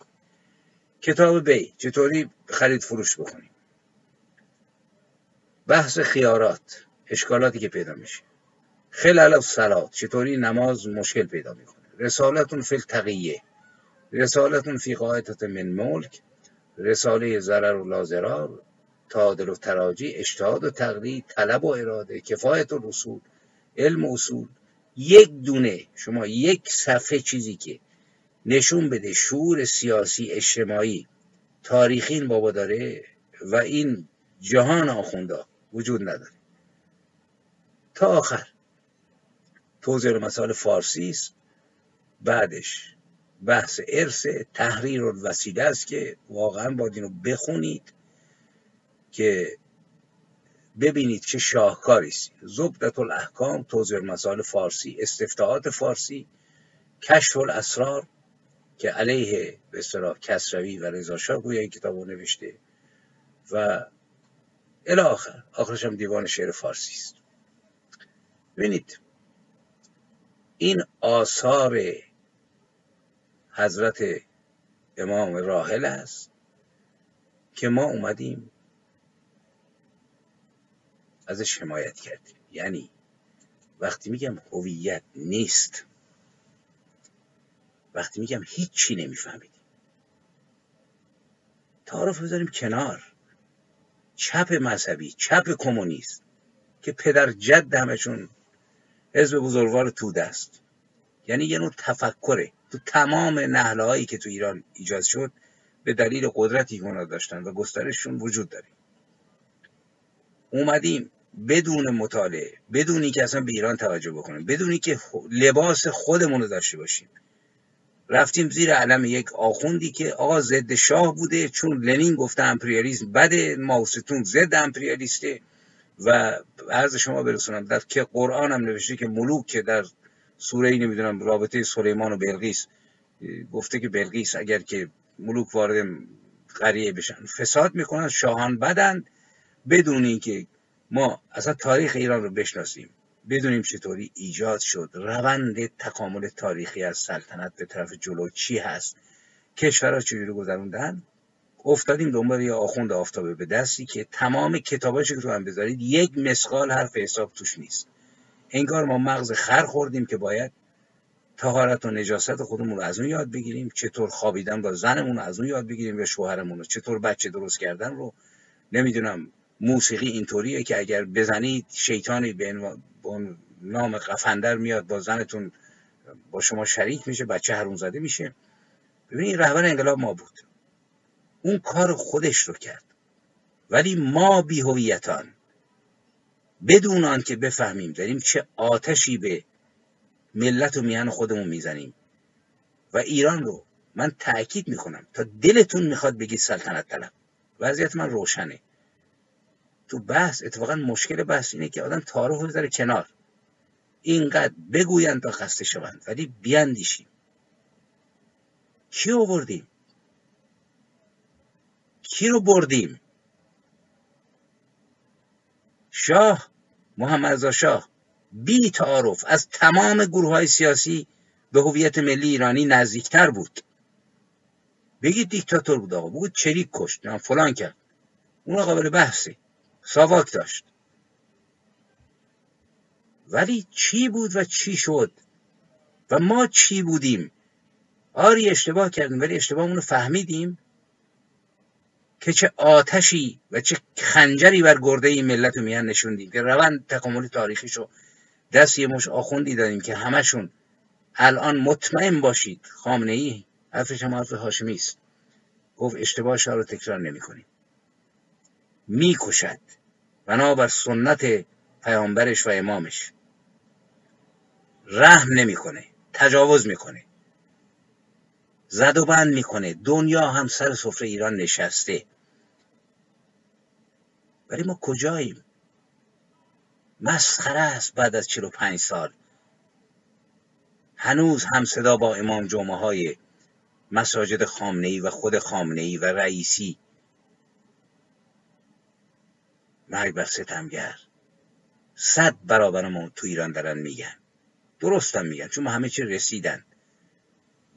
کتاب بی. چطوری خرید فروش بکنیم بحث خیارات اشکالاتی که پیدا میشه. خلال سلات چطوری نماز مشکل پیدا می‌کنه؟ رسالتون فی التقیه رسالتون فی قاعدت من ملک رساله ضرر و لازرار تعادل و تراجی اجتهاد و تقلید طلب و اراده کفایت و رسول علم و اصول. یک دونه شما یک صفحه چیزی که نشون بده شعور سیاسی اجتماعی. تاریخی این بابا داره و این جهان آخونده وجود نداره. تا آخر. توضیح مسائل فارسی است. بعدش بحث ارث تحریر الوسیله است که واقعا باید اینو بخونید که ببینید چه شاهکاری است. زبدت الاحکام توضیح مسائل فارسی استفتاعات فارسی کشف الاسرار که علیه به اصطلاح کسروی و رضا شاه گویا این کتاب نوشته و الی آخر آخرش هم دیوان شعر فارسی است. ببینید این آثار حضرت امام راحل است که ما اومدیم ازش حمایت کردیم. یعنی وقتی میگم هویت نیست وقتی میگم هیچی نمیفهمیدیم تعارف بذاریم کنار. چپ مذهبی چپ کمونیست که پدر جد همشون حزب بزرگوار توده است. یعنی یه نوع تفکره. تو تمام نهله هایی که تو ایران ایجاد شد به دلیل قدرتی که داشتن و گسترششون وجود داره. اومدیم بدون مطالعه بدونی که اصلا به ایران توجه بکنیم بدونی که لباس خودمون رو داشته باشیم. رفتیم زیر علم یک آخوندی که آقا ضد شاه بوده چون لنین گفته امپریالیسم بده ماوستون ضد امپریالیسته و عرض شما برسونم در که قرآن هم نوشته که ملوک که در سوره ای نمی‌دونم رابطه سلیمان و بلقیس گفته که بلقیس اگر که ملوک وارد قریه بشن فساد می‌کنن شاهان بدن بدون اینکه ما اصلا تاریخ ایران رو بشناسیم. بدونیم چطوری ایجاد شد. روند تکامل تاریخی از سلطنت به طرف جلو چی هست؟ کشورها چجوری گذروندن؟ افتادیم دنبال یه آخوند آفتابه به دستی که تمام کتاباشو که تو هم بذارید یک مسقال حرف حساب توش نیست. انگار ما مغز خر خوردیم که باید تهارت و نجاست خودمون رو از اون یاد بگیریم. چطور خوابیدن با زنمون رو از اون یاد بگیریم یا شوهرمون رو؟ چطور بچه درست کردن رو؟ نمی‌دونم. موسیقی اینطوریه که اگر بزنید شیطانی به نام قفندر میاد با زنتون با شما شریک میشه بچه هرون زده میشه. ببینید رهبر انقلاب ما بود. اون کار خودش رو کرد. ولی ما بیهویتان بدون آن که بفهمیم داریم چه آتشی به ملت و میان خودمون می‌زنیم. و ایران رو من تأکید می‌کنم تا دلتون می‌خواد بگید سلطنت طلب. وضعیت من روشنه. تو بحث اتفاقا مشکل بحث اینه که آدم تعارف بذاره کنار. اینقدر بگویند تا خسته شوند ولی بیاندیشیم. کی آوردیم کی رو بردیم؟ شاه محمد رضا شاه. بی تعارف از تمام گروه های سیاسی به هویت ملی ایرانی نزدیکتر بود. بگید دیکتاتور بود آقا بگید چریک کشت فلان کرد. اون قابل بحثه. ساواک داشت. ولی چی بود و چی شد؟ و ما چی بودیم؟ آری اشتباه کردیم ولی اشتباهمون رو فهمیدیم که چه آتشی و چه خنجری بر گرده این ملت و میان نشوندیم که روند تکامل تاریخیشو دست یه مش آخوندی دادیم که همشون الان مطمئن باشید خامنه ای حرفش هم حرف هاشمی است. گفت اشتباه رو تکرار نمی کنیم می‌کشد. بنابر سنت پیامبرش و امامش. رحم نمی‌کنه تجاوز می‌کنه. زد و بند می‌کنه دنیا هم سر سفره ایران نشسته. ولی ما کجاییم؟ مسخره است بعد از 45 سال. هنوز هم صدا با امام جمعه های مساجد خامنه و خود خامنه و رئیسی. مرگ بر ستمگر. صد برابر ما تو ایران دارن میگن. درستم میگن چون ما همه چی رسیدن.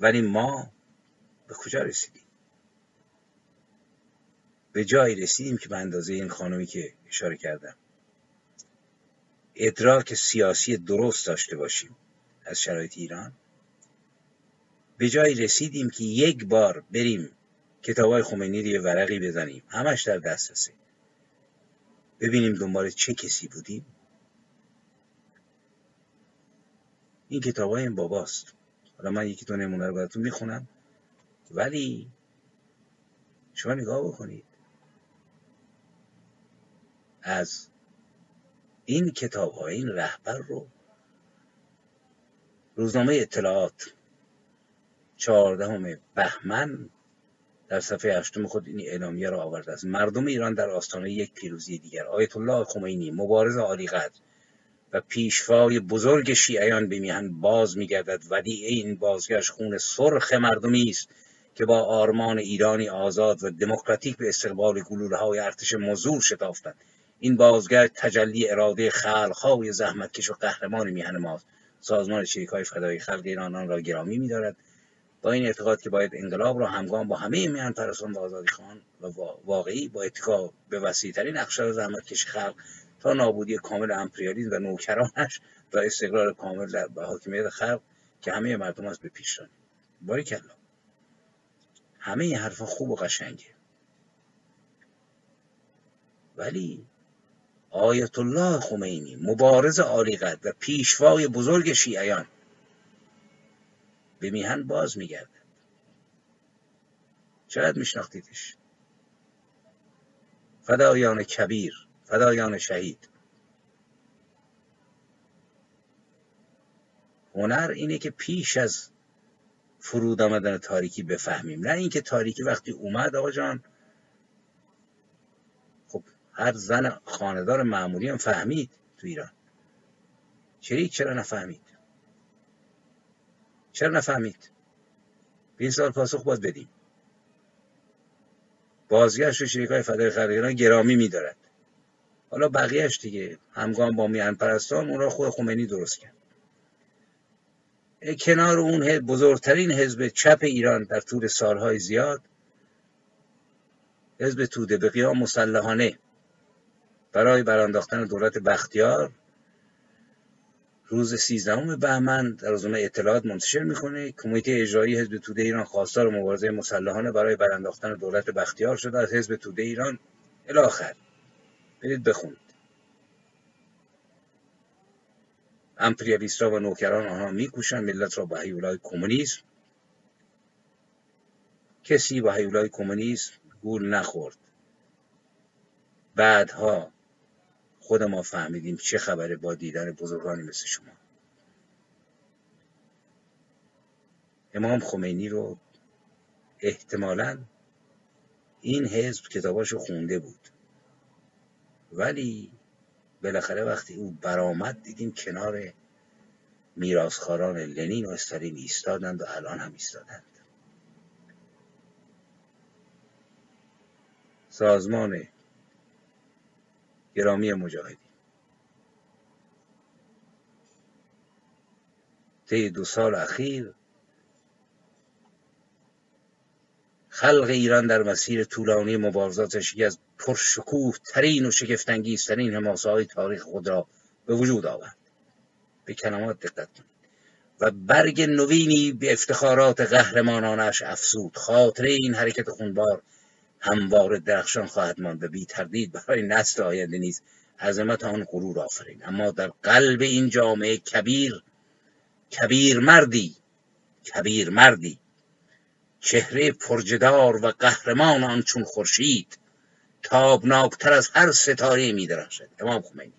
ولی ما به کجا رسیدیم؟ به جایی رسیدیم که به اندازه این خانمی که اشاره کردم. ادراک سیاسی درست داشته باشیم از شرایط ایران. به جایی رسیدیم که یک بار بریم کتابای خمینی رو یه ورقی بزنیم. همش در دسترسه. ببینیم دنبال چه کسی بودیم. این کتاب های این باباست. حالا من یکی دو نمونه رو براتون می‌خونم. ولی شما نگاه بکنید. از این کتاب ها این رهبر رو روزنامه اطلاعات چهاردهم بهمن در صفحه هشتم خود این اعلامیه را آورده است. مردم ایران در آستانه یک پیروزی دیگر آیت الله خمینی مبارز عالی قدر و پیشوای بزرگ شیعیان به میهن باز میگردد. ولی این بازگشت خون سرخ مردمی است که با آرمان ایرانی آزاد و دموکراتیک به استقبال گلوله های ارتش مزور شتافتند. این بازگشت تجلی اراده خلقهای زحمتکش و قهرمان میهن ماست. سازمان های فدای خلق ایران آن را گرامی میدارد. با این اعتقاد که باید انقلاب را همگام با همه میهن پرستان و آزادی خان و واقعی با اتکا به وسیعترین اقشار زحمتکش خلق تا نابودی کامل امپریالیزم و نوکرانش و استقرار کامل در حاکمیت خلق که همه مردم است به پیش رانیم باریکلا همه این حرفا خوب و قشنگه. ولی آیت الله خمینی مبارز عالیقدر و پیشوای بزرگ شیعیان به میهن باز میگردد. چقدر میشناختیدش فدایان کبیر فدایان شهید. هنر اینه که پیش از فرود آمدن تاریکی بفهمیم. نه اینکه تاریکی وقتی اومد آقا جان خب هر زن خاندار معمولی هم فهمید تو ایران. چریک چرا نفهمید؟ چرا نفهمید؟ به این سال پاسخ باید بدیم بازگشت شریک های فدای خلق گرامی میدارد. حالا بقیهش دیگه همگام با میان پرستان اون را خود خمینی درست کرد. کنار اون بزرگترین حزب چپ ایران در طول سالهای زیاد حزب توده به قیام مسلحانه برای برانداختن دولت بختیار روز 13 بهمن در روزنامه اطلاعات منتشر می‌کنه. کمیته اجرایی حزب توده ایران خواستار مبارزه مسلحانه برای برانداختن دولت بختیار شده از حزب توده ایران. الاخر برید بخونید. امپریالیست و نوکران آنها میکوشند ملت را به هیولای کمونیسم. کسی با هیولای کمونیسم گول نخورد. بعدها خود ما فهمیدیم چه خبره با دیدن بزرگانی مثل شما. امام خمینی رو احتمالا این حزب کتاباشو خونده بود. ولی بالاخره وقتی او برآمد دیدیم کنار میراسخاران لنین و استالین ایستادند و الان هم ایستادند. سازمان گرامی مجاهدی طی دو سال اخیر خلق ایران در مسیر طولانی مبارزاتش یکی از پرشکوه ترین و شگفتانگیز ترین حماسه های تاریخ خود را به وجود آورد. به کلمات دقت و برگ نوینی به افتخارات قهرمانانش افسود خاطره این حرکت خونبار هموار درخشان خواهد ماند و بی تردید برای نسل آینده نیز عظمت آن غرور آفرین. اما در قلب این جامعه کبیر کبیر مردی کبیر مردی. چهره پرجدار و قهرمان آن چون خورشید تابناکتر از هر ستاره می درخشد. امام خمینی.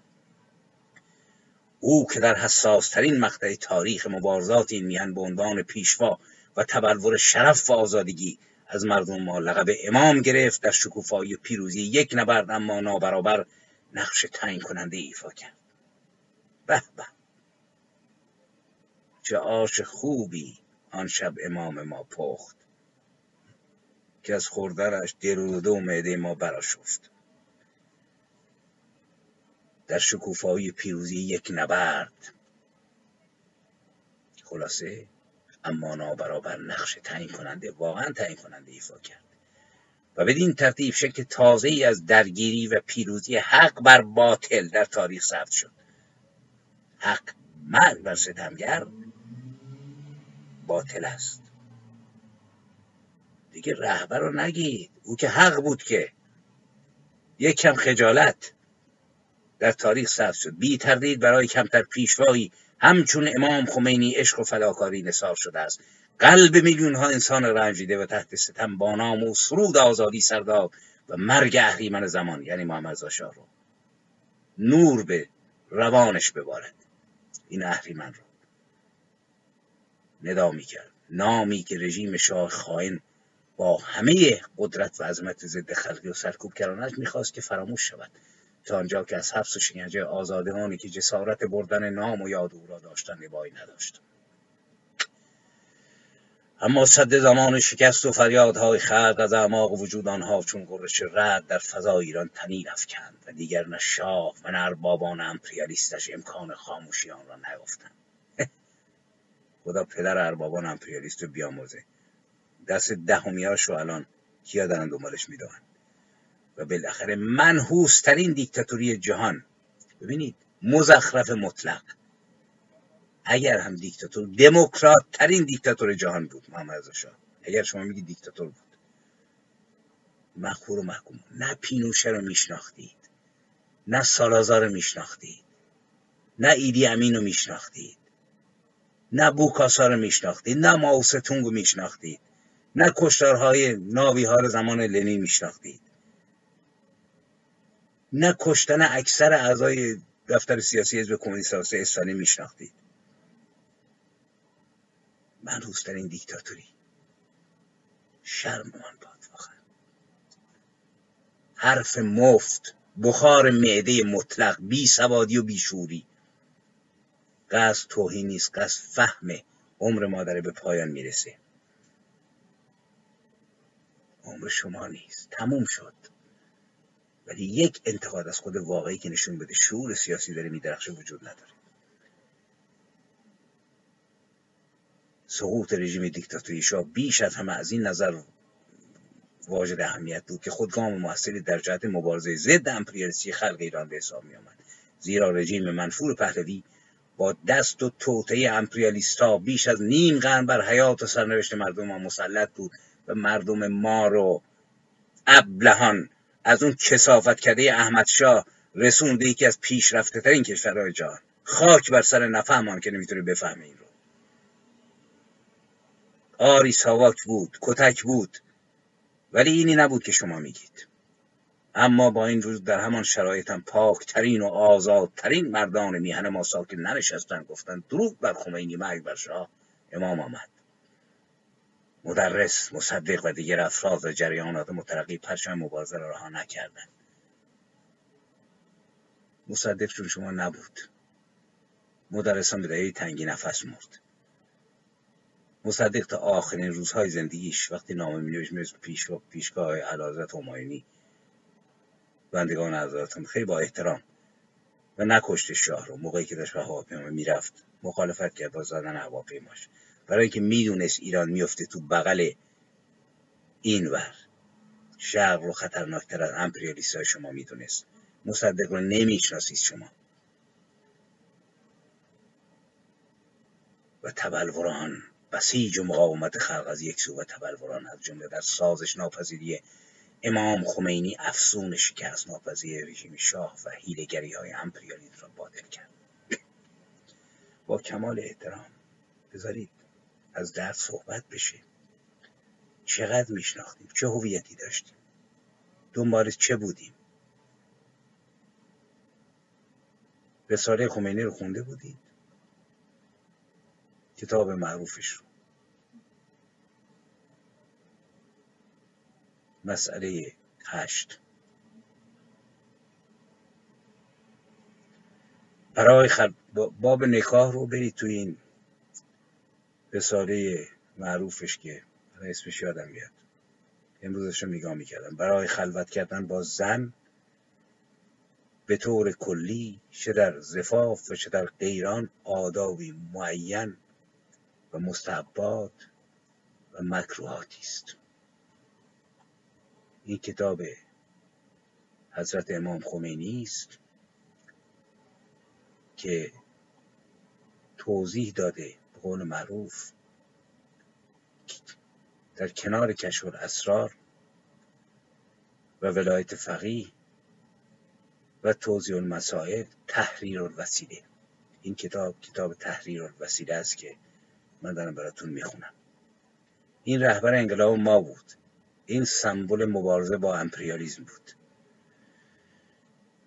او که در حساسترین مقطع تاریخ مبارزات این میهن به عنوان پیشوا و تبلور شرف و آزادگی از مردم ما لقب امام گرفت در شکوفایی و پیروزی یک نبرد اما نابرابر نقش تعیین کننده ایفا کرد. به به. چه آش خوبی آن شب امام ما پخت که از خوردنش دل و معده ما براشفت در شکوفایی پیروزی یک نبرد. خلاصه؟ اما نابرابر نقش تعیین کننده واقعا تعیین کننده ایفا کرد. و بدین ترتیب شکل تازه ای از درگیری و پیروزی حق بر باطل در تاریخ ثبت شد. حق مرگ بر ستمگر باطل است. دیگه رهبر رو نگید. او که حق بود که یک کم خجالت در تاریخ ثبت شد. بی تردید برای کمتر پیشوایی همچون امام خمینی عشق و فداکاری نثار شده است. قلب میلیون ها انسان رنجیده و تحت ستم با نام و سرود آزادی سرداب و مرگ اهریمن زمان یعنی محمد شاه رو. نور به روانش ببارد. این اهریمن رو. ندا کرد نامی که رژیم شاه خائن با همه قدرت و عظمت ضد خلقی و سرکوب کردنش می‌خواست که فراموش شود. تا آنجا که از حبس و شکنجه آزادگانی که جسارت بردن نام و یاد او را داشتن نبایی نداشت. اما صد زمان شکست و فریادهای خلق از اعماق وجود آنها چون قرش رد در فضای ایران تنین افکند و دیگر نه شاه و نه اربابان امپریالیستش امکان خاموشی آن را نیافتند. خدا پدر اربابان امپریالیست رو بیاموزه دست دهمیاش رو الان کیا دارن دنبالش می‌دونن؟ و بالاخره منحوسترین دیکتاتوری جهان. ببینید مزخرف مطلق. اگر هم دیکتاتور دموکرات ترین دیکتاتور جهان بود محمد رضا شاه. اگر شما میگید دیکتاتور بود. مخور و محکوم. نه پینوشه رو میشناختید. نه سالازار رو میشناختید. نه ایدی امین رو میشناختید. نه بوکاسا رو میشناختید. نه ماوستونگ رو میشناختید. نه کشتارهای ناوی ها رو زمان لنین میشناختید. نه کشتن اکثر اعضای دفتر سیاسی حزب کمونیست استانی میشناختید. من این دیکتاتوری. شرم من باد واقعا حرف مفت بخار معده مطلق بی سوادی و بی شوری قصد توهین نیست قصد فهم عمر مادره به پایان می‌رسه. عمر شما نیست. تموم شد. ولی یک انتقاد از خود واقعی که نشون بده شعور سیاسی داره میدرخشه وجود نداره. سقوط رژیم دیکتاتوری شاه بیش از همه از این نظر واجد اهمیت بود که خود گام موثری در جهت مبارزه ضد امپریالیستی خلق ایران به حساب می آمد زیرا رژیم منفور پهلوی با دست و توطعه امپریالیستا بیش از نیم قرن بر حیات و سرنوشت مردم ما مسلط بود و مردم ما رو ابلهان از اون کسافت کده احمد شاه رسونده یکی از پیشرفته ترین کشورهای جهان. خاک بر سر نفهمان که نمی‌تونه بفهمه این رو. آری ساواک بود کتک بود ولی اینی نبود که شما میگید. اما با این روز در همان شرایطم پاکترین و آزادترین مردان میهن ما ساکن ننشستن گفتن درود بر خمینی مرگ بر شاه امام آمد. مدرس مصدق و دیگر افراد و جریانات مترقی پرچم مبارزه را رها نکردند. مصدق چون شما نبود. مدرسان به دلیل تنگی نفس مرد. مصدق تا آخرین روزهای زندگیش وقتی نامه می نوشت پیشگاه پیشگاه علازت هماینی بندگان حضرتون خیلی با احترام و نکشت شاه رو موقعی که داشت به هواپیما می‌رفت مخالفت کرد با زدن هواپیماش. برای اینکه می‌دونست ایران میفته تو بغل اینور شرق رو خطرناکتر از امپریالیست های شما می‌دونست. مصدق رو نمی‌شناسید شما. و تبلوران بسیج و مقاومت خلق از یک سو و تبلوران از جمله در سازش ناپذیری امام خمینی افسون شکست ناپذیر رژیم شاه و هیلگری های امپریالیسم را بادل کرد. با کمال احترام بذارید از درد صحبت بشه. چقدر میشناختیم چه هویتی داشتیم؟ دنبال چه بودیم؟ رساله خمینی رو خونده بودید؟ کتاب معروفش رو. مسئله هشت. برای خل... باب نکاح رو برید تو این رساله معروفش که اسمش یادم میاد. امروزش رو نگاه می‌کردم. برای خلوت کردن با زن به طور کلی چه در زفاف و چه در غیران آدابی معین و مستحبات و مکروهاتی است. این کتاب حضرت امام خمینی است که توضیح داده قول معروف. در کنار کشف اسرار و ولایت فقیه و توضیح المسائل تحریر الوسیله. این کتاب کتاب تحریر الوسیله است که من دارم براتون می‌خونم. این رهبر انقلاب ما بود. این سمبل مبارزه با امپریالیزم بود.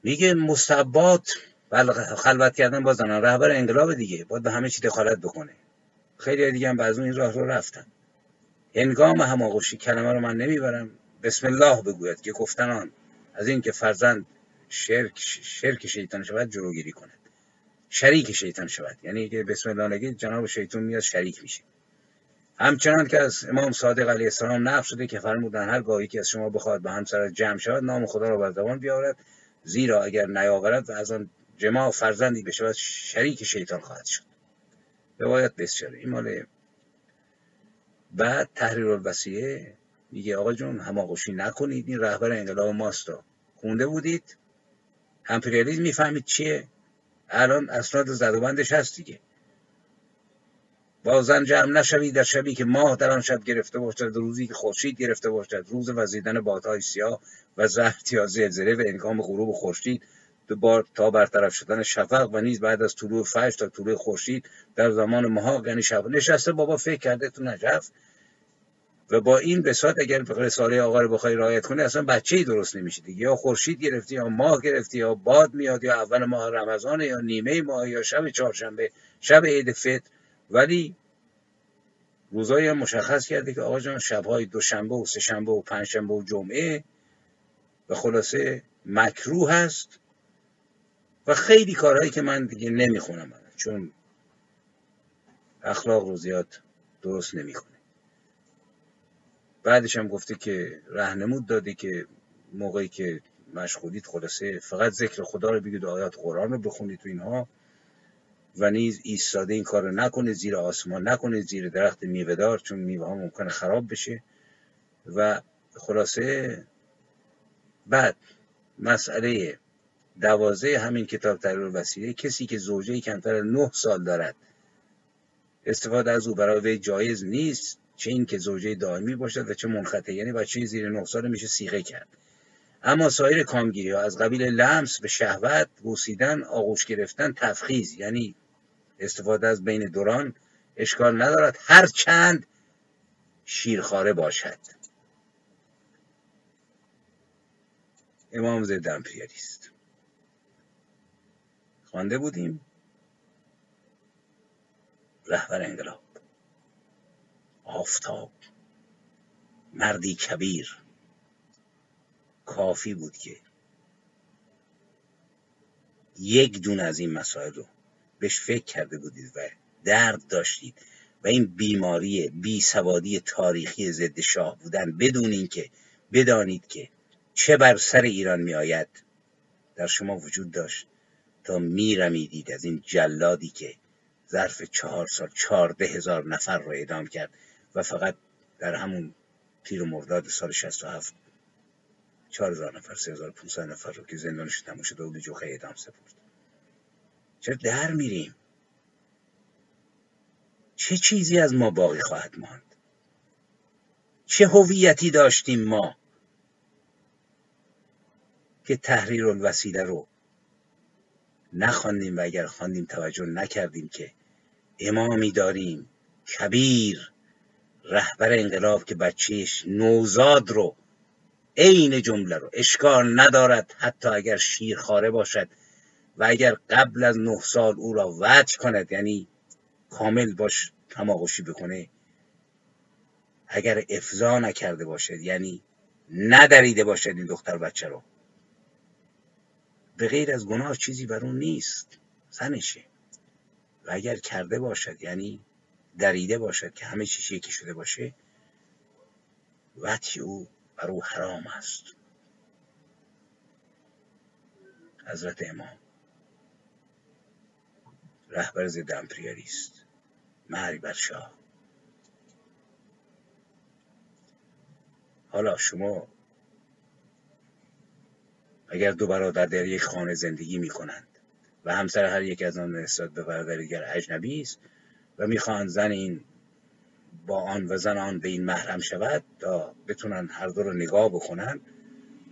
میگه مستبات خلوت کردن با زنان. رهبر انقلاب دیگه. باید به همه چی دخالت بکنه. خیلی دیگه هم بعض این راه رو رفتن. هنگام هماغوشی کلمه رو من نمی‌برم. بسم الله بگوید که گفتنان از این که فرزند شرک شرک شیطان شود جلوگیری کند. شریک شیطان شود. یعنی که بسم الله نگید جناب شیطان میاد شریک میشه. همچنان که از امام صادق علیه السلام نقل شده که فرمودن هر گاهی که از شما بخواد به همسر جمع شود نام خدا را بر زبان بیاورد. زیرا اگر نیاورد و از آن جماع فرزندی بشود شریک شیطان خواهد شد. روایت بسیاره این مال بعد تحریر الوسیه میگه آقا جون هماغوشی نکنید این رهبر انقلاب ماستا خونده بودید؟ امپریالیزم می‌فهمید چیه؟ الان اسناد زدوبندش هست دیگه. با زن جمع نشوید در شبی که ماه در آن شب گرفته باشد روزی که خورشید گرفته باشد. روز وزیدن بادهای سیاه و زهر یا زلزله و انکام غروب خورشید بار تا برطرف شدن شفق و نیز بعد از طلوع فجر تا طلوع خورشید در زمان ماه یعنی شب نشسته بابا فکر کرده تو نجف و با این بساط اگر رساله آقا رو بخوای رعایت کنی اصلا بچه ای درست نمیشه دیگه. یا خورشید گرفتی یا ماه گرفتی یا باد میاد یا اول ماه رمضان یا نیمه ماه یا شب چهارشنبه شب عید فطر. ولی روزایی مشخص کرده که آقا جان شبهای دوشنبه و سهشنبه و پنجشنبه و جمعه و خلاصه مکروه هست. و خیلی کارهایی که من دیگه نمی‌خونم چون اخلاق رو زیاد درست نمی‌کنه بعدش هم گفته که رهنمود داده که موقعی که مشغولید خلاصه فقط ذکر خدا رو بگید و آیات قرآن رو بخونید تو اینها و نیز ایستاده این کار رو نکنه زیر آسمان نکنه زیر درخت میوهدار چون میوه ها ممکنه خراب بشه. و خلاصه بعد مسئله دوازه همین کتاب تحریر وسیله کسی که زوجه کمتر نه سال دارد. استفاده از او برای وی جایز نیست چه این که زوجه دائمی باشد و چه منخطه یعنی بچه زیر نه سال میشه سیغه کرد. اما سایر کامگیری ها از قبیل لمس به شهوت بوسیدن آغوش گرفتن تفخیز یعنی استفاده از بین دوران اشکال ندارد هر چند شیرخواره باشد. امام زید امپریالی است خوانده بودیم. رهبر انقلاب. آفتاب. مردی کبیر. کافی بود که یک دون از این مسائل رو بهش فکر کرده بودید و درد داشتید و این بیماری بی سوادی تاریخی ضد شاه بودن بدون اینکه بدانید که چه بر سر ایران می آید در شما وجود داشت. تا میرمیدید از این جلادی که ظرف چهار سال چهارده هزار نفر رو اعدام کرد و فقط در همون تیر مرداد سال 67 چهار هزار نفر سه هزار نفر رو که زندانش تموم شده و جوخه اعدام سپرد. چرا در میریم؟ چه چیزی از ما باقی خواهد ماند؟ چه هویتی داشتیم ما که تحریر الوسیله رو نخواندیم و اگر خواندیم توجه نکردیم که امامی داریم. کبیر رهبر انقلاب که بچهش نوزاد رو عین جمله رو اشکال ندارد حتی اگر شیرخواره باشد و اگر قبل از نه سال او را وجه کند یعنی کامل باش هماغوشی بکنه. اگر افضا نکرده باشد یعنی ندریده باشد این دختر بچه رو. به غیر از گناه چیزی بر اون نیست. زنشه. و اگر کرده باشد یعنی دریده باشد که همه چیز یکی شده باشه وطی او بر او حرام است. حضرت امام. رهبر ضد امپریالیست. مهری بر شاه. حالا شما اگر دو برادر در یک خانه زندگی می کنند و همسر هر یک از آن نسبت به برادر دیگر اجنبی است و می‌خواهند زن این با آن و زن آن به این محرم شود تا بتونن هر دو رو نگاه بکنن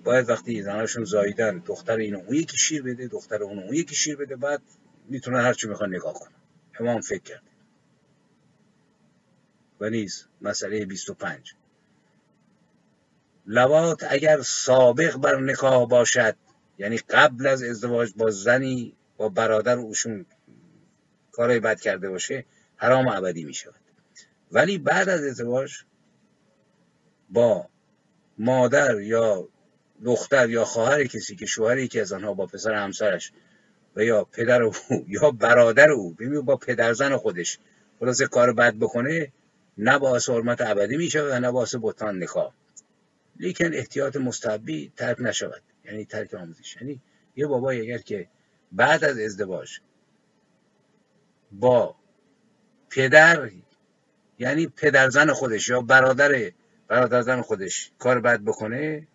باید وقتی زناشون زاییدن دختر اینو اون یکی شیر بده دختر اونو اون یکی شیر بده بعد می‌تونن هر چی می‌خوان نگاه کنن. امام فکر کرد و نیز مسئله 25 لوات اگر سابق بر نکاح باشد یعنی قبل از ازدواج با زنی با برادر اوشون کارای بد کرده باشه حرام ابدی می شود ولی بعد از ازدواج با مادر یا دختر یا خواهر کسی که شوهر یکی از آنها با پسر همسرش و یا پدر او یا برادر او ببین با پدر زن خودش خلاصه کار بد بکنه نه باعث حرمت ابدی می شود و نه باعث بطان نکاح. لیکن احتیاط مستحبی ترک نشود. یعنی ترک آموزش. یعنی یه بابایی اگر که بعد از ازدواج با پدر یعنی پدرزن خودش یا برادر برادرزن خودش کار بد بکنه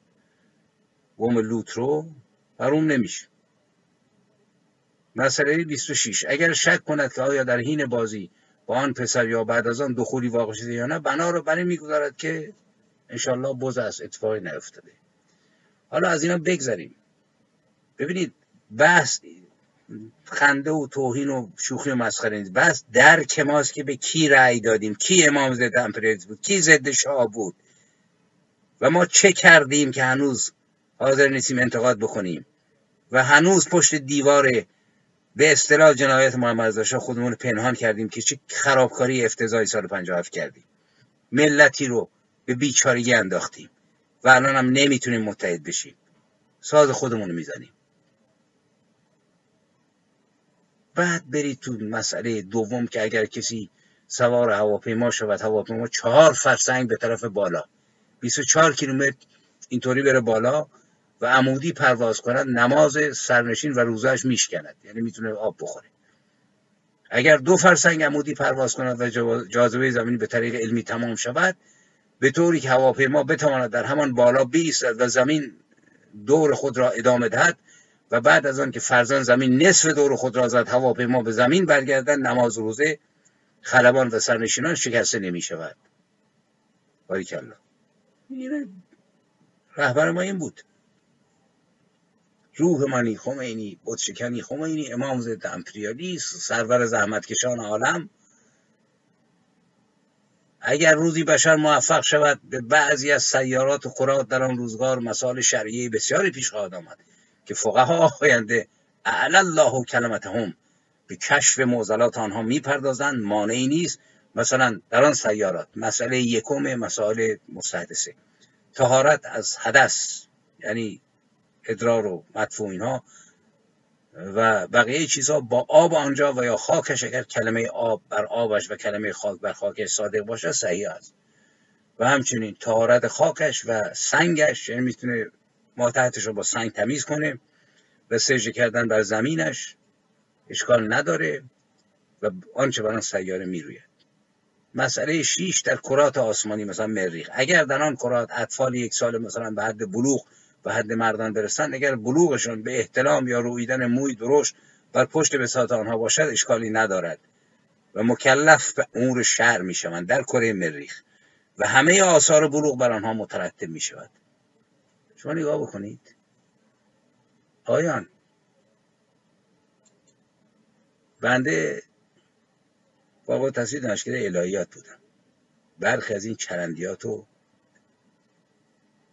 قوم لوت رو حروم نمیشه. مسئله 26 اگر شک کند که آیا در حین بازی با آن پسر یا بعد از آن دخولی واقع شده یا نه بنا رو برای می‌گذارد که انشالله بز است اتفاقی نیفتاده. حالا از اینا بگذاریم ببینید بحث خنده و توهین و شوخی و مسخره نیست. بس درک ماست که به کی رأی دادیم. کی امام ضد امپریالیسم بود؟ کی ضد شاه بود؟ و ما چه کردیم که هنوز حاضر نیستیم انتقاد بکنیم؟ و هنوز پشت دیوار به اصطلاح جنایت محمد رضا خودمون پنهان کردیم که چه خرابکاری افتضاحی سال 57 کردیم. ملتی رو به بیچارگی انداختیم و الان هم نمی‌تونیم متحد بشیم. ساز خودمون می‌زنیم. بعد برید تو مسئله دوم که اگر کسی سوار هواپیما شود هواپیما چهار فرسنگ به طرف بالا. 24 کیلومتر اینطوری بره بالا و عمودی پرواز کند نماز سرنشین و روزش میشکند. یعنی می‌تونه آب بخوره. اگر دو فرسنگ عمودی پرواز کند و جاذبه زمینی به طریق علمی تمام شود به طوری که هواپیما بتواند در همان بالا بیستد و زمین دور خود را ادامه دهد و بعد از آن که فرزان زمین نصف دور خود را زد هواپیما به زمین برگردن نماز روزه خلبان و سرنشینان شکسته نمی شود باریکلا رهبر ما این بود. روح منی خمینی بودشکنی خمینی امام ضد امپریالیست سرور زحمتکشان عالم. اگر روزی بشر موفق شود به بعضی از سیارات و قرات در آن روزگار مسائل شرعی بسیاری پیش خواهد آمد که فقها آینده اعلی الله کلمتهم به کشف معضلات آنها می‌پردازند. مانعی نیست. مثلا در آن سیارات مسئله یکم مسائل مستحدثه. تهارت از حدث یعنی ادرار و مدفوع اینها و بقیه چیزها با آب آنجا و یا خاکش اگر کلمه آب بر آبش و کلمه خاک بر خاکش صادق باشه صحیح است. و همچنین تهارت خاکش و سنگش یعنی می‌تونه ما تحتش رو با سنگ تمیز کنه و سجده کردن بر زمینش اشکال نداره و آنچه بر آن سیاره می‌روید. مسئله شیش در کرات آسمانی مثلا مریخ. اگر در آن کرات اطفال یک سال مثلا به حد بلوغ به حد مردان برسن اگر بلوغشون به احتلام یا رویدن موی درشت بر پشت بساط آنها باشد اشکالی ندارد و مکلف به امور شهر می شوند در کره مریخ و همه آثار بلوغ بر آنها مترتب می شود شما نگاه بکنید. آیان. بنده با تصویر دانشگاه الهیات بودم. برخی از این چرندیات رو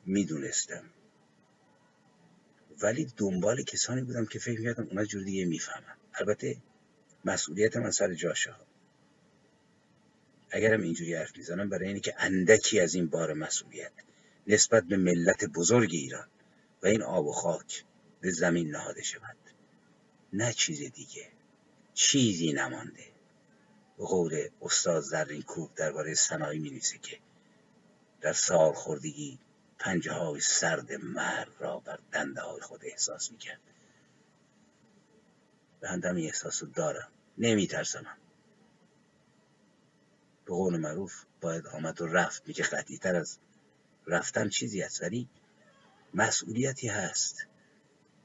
می‌دونستم. ولی دنبال کسانی بودم که فکر می‌کردم اونا جور دیگه می‌فهمم البته مسئولیت من سر جاشه اگرم اینجوری حرف می‌زنم برای اینه که اندکی از این بار مسئولیت نسبت به ملت بزرگ ایران و این آب و خاک به زمین نهاده شود. نه چیز دیگه. چیزی نمانده. به قول استاد زرین کوب درباره صنایع می که در سال خوردگی پنجه های سرد مرد را بر دنده های خود احساس می کرد به هندم احساس رو دارم. نمی به قول معروف باید آمد و رفت. میگه تر از رفتن چیزی هست ولی مسئولیتی هست.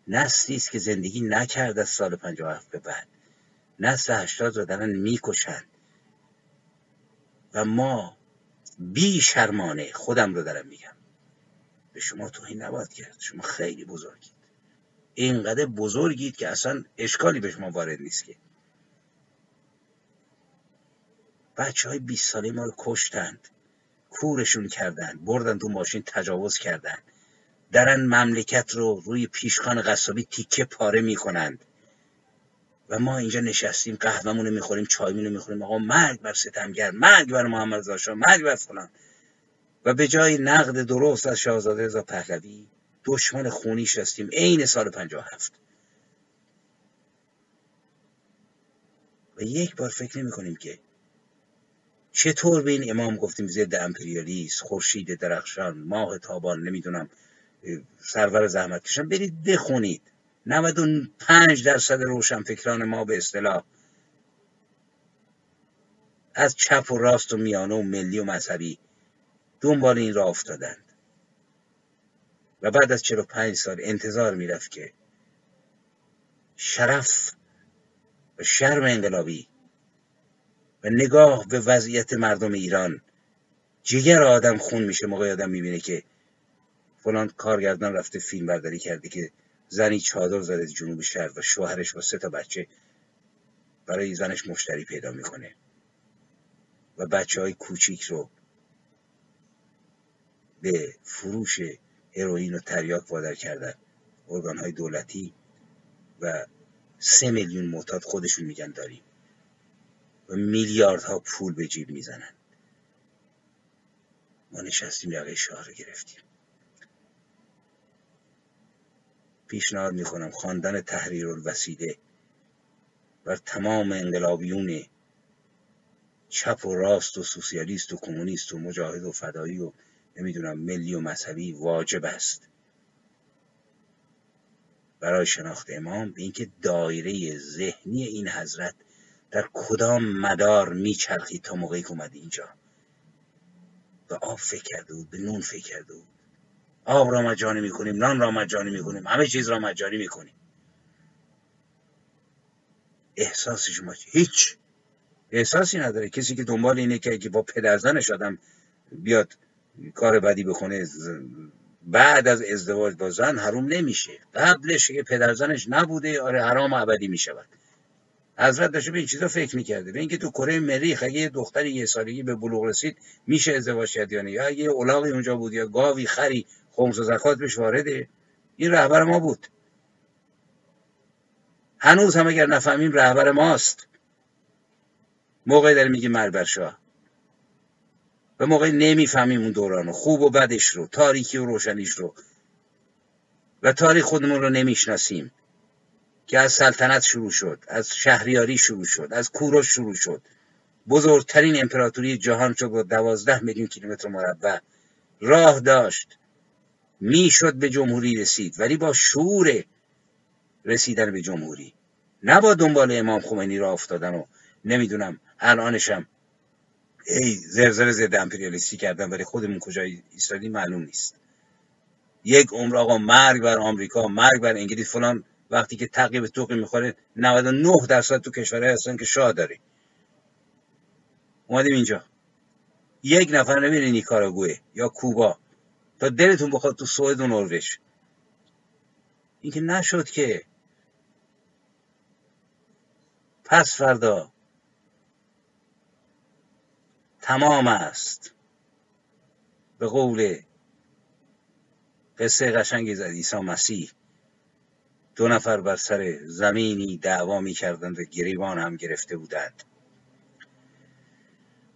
نسلی است که زندگی نکرد از سال 57 به بعد. نسل هشتاد رو دارن می‌کشن. و ما بی شرمانه خودم رو دارم میگم. شما توهین نباید کرد شما خیلی بزرگید. اینقدر بزرگید که اصلا اشکالی به شما وارد نیست که. بچه های 20 ساله ما رو کشتند. کورشون کردن بردن تو ماشین تجاوز کردن درن مملکت رو روی پیشخان قصابی تیکه پاره می‌کنند. و ما اینجا نشستیم قهوهمون رو می‌خوریم چایمون رو می‌خوریم. آقا مرگ بر ستمگر مرگ بر محمد رضا مرگ بر فلان. و به جای نقد درست از شاهزاده رضا پهلوی دشمن خونی شستیم عین سال 57 و یک بار فکر نمی کنیم که چطور به این امام گفتیم ضد امپریالیست خورشید درخشان ماه تابان نمی‌دونم سرور زحمت کشم برید بخونید. 95 درصد روشنفکران ما به اصطلاح از چپ و راست و میانه و ملی و مذهبی دنبال این را افتادند. و بعد از 45 سال انتظار می‌رفت که شرف و شرم انقلابی و نگاه به وضعیت مردم ایران جگر آدم خون میشه. موقع آدم می‌بینه که فلان کارگردان رفته فیلم برداری کرده که زنی چادر زده جنوب شهر و شوهرش با سه تا بچه برای زنش مشتری پیدا می‌کنه و بچه های کوچیک رو به فروش هروئین و تریاک وادار کردن. ارگان های دولتی و سه میلیون معتاد خودشون میگن داریم. و میلیاردها پول به جیب می‌زنن. ما نشستیم یقه شاه رو گرفتیم. پیشنهاد می‌کنم خواندن تحریر الوسیده بر تمام انقلابیون چپ و راست و سوسیالیست و کمونیست و مجاهد و فدایی و نمی‌دونم ملی و مذهبی واجب است. برای شناخت امام به اینکه دایره ذهنی این حضرت در کدام مدار میچرخید تا موقعی که اومد اینجا. به آب فکر کرده بود به نون فکر کرده بود آب را مجانی می‌کنیم نان را مجانی می‌کنیم همه چیز را مجانی می‌کنیم. احساس شما هیچ. احساسی نداره. کسی که دنبال اینه که با پدرزنش آدم بیاد کار بدی بکنه بعد از ازدواج با زن حروم نمیشه. قبلش که پدرزنش نبوده آره حرام ابدی می‌شود. حضرت داشته به این چیزا فکر می‌کرده. به اینکه تو کره مریخ اگه یه دختری یه سالگی به بلوغ رسید میشه ازدواج کرد یا یا اگه الاغی اونجا بود یا گاوی خری خمس و زکات بهش وارده این رهبر ما بود. هنوز هم اگر نفهمیم رهبر ماست. موقع داره میگه مربر شاه. و موقع نمی‌فهمیم اون دوران خوب و بدش رو تاریکی و روشنیش رو. و تاریخ خودمون رو نمی‌شناسیم. که از سلطنت شروع شد از شهریاری شروع شد از کوروش شروع شد. بزرگترین امپراتوری جهان شد با دوازده میلیون کیلومتر مربع راه داشت. می‌شد به جمهوری رسید ولی با شور رسیدن به جمهوری. نه با دنبال امام خمینی را افتادن و نمی‌دونم الانشم ای زرزر ضد امپریالیستی کردن ولی خودمون کجا ایستادی معلوم نیست. یک عمر آقا مرگ بر آمریکا مرگ بر انگلیس فلان. وقتی که تقیب توقی می‌خوره 99 درصد تو کشورهای هستن که شاه داری. اومدیم اینجا. یک نفر نمیره نیکاراگوه یا کوبا. تا دلتون بخواد تو سوئد و نروژ. اینکه نشد که. پس فردا تمام است. به قول قصه قشنگی زد عیسی مسیح دو نفر بر سر زمینی دعوا می کردند و گریبان هم گرفته بودند.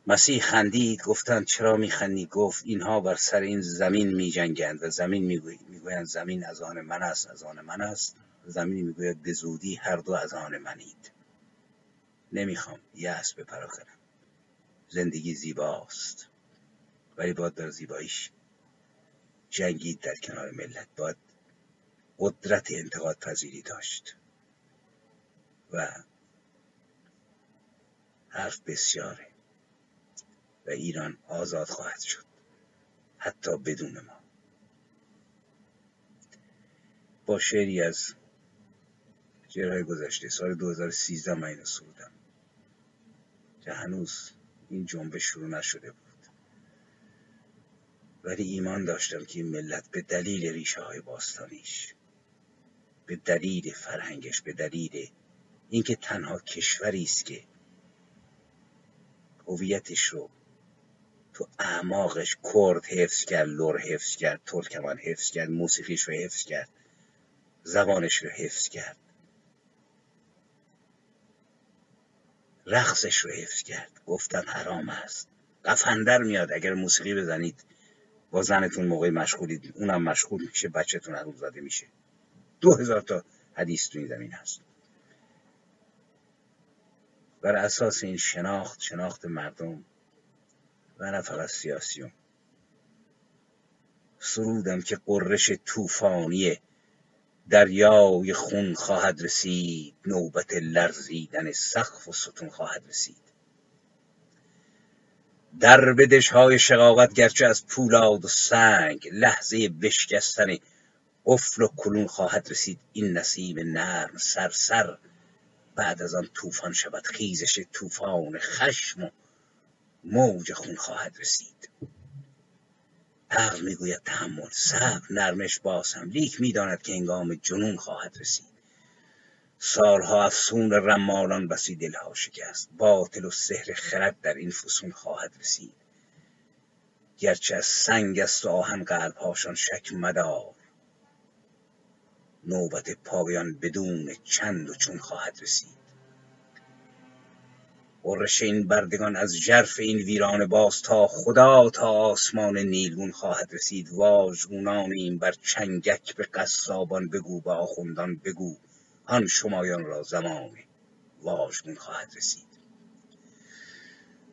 مسیح خندید گفتند چرا میخندی؟ گفت اینها بر سر این زمین می جنگند و زمین می‌گویند زمین از آن من است از آن من است. زمین می‌گوید به زودی هر دو از آن منید. نمی‌خوام یأس بپرا کنم زندگی زیباست. ولی باید در زیباییش جنگید در کنار ملت. باید قدرت انتقاد پذیری داشت. و حرف بسیاره. و ایران آزاد خواهد شد. حتی بدون ما. با شعری از جرهای گذشته سال 2013 من اینو سرودم. که هنوز این جنبه شروع نشده بود. ولی ایمان داشتم که این ملت به دلیل ریشه های باستانیش به دلیل فرهنگش به دلیل اینکه تنها کشوری است که هویتش رو تو اعماقش کرد حفظ کرد لور حفظ کرد ترکمان حفظ کرد موسیقیش رو حفظ کرد زبانش رو حفظ کرد. رقصش رو حفظ کرد. گفتن حرام است. قفندر میاد. اگر موسیقی بزنید با زنتون موقع مشغولید. اونم مشغول میشه. بچهتون حروم زاده میشه. دو هزار تا حدیث تو زمین هست. بر اساس این شناخت شناخت مردم و نه فقط سیاسیون سرودم که قررش طوفانی دریای خون خواهد رسید نوبت لرزیدن سقف و ستون خواهد رسید. در بدش های شقاقت گرچه از پولاد و سنگ لحظه بشکستن قفل و کلون خواهد رسید این نسیم نرم سرسر بعد از آن طوفان شود. خیزش طوفان خشم و موج خون خواهد رسید. عقل می‌گوید تحمل صبر نرمش باسم لیک می‌داند که انگام جنون خواهد رسید. سالها افسون رمالان بسی دلها شکست. باطل و سحر خرد در این فسون خواهد رسید. گرچه از سنگ است و آهن قلبهاشان شک مدار. نوبت پایان بدون چند و چون خواهد رسید. غرش این بردگان از جرف این ویران باز تا خدا تا آسمان نیلگون خواهد رسید. واژگونان این بر چنگک به قصابان بگو به آخوندان بگو. آن شمایان را زمان واژگون خواهد رسید.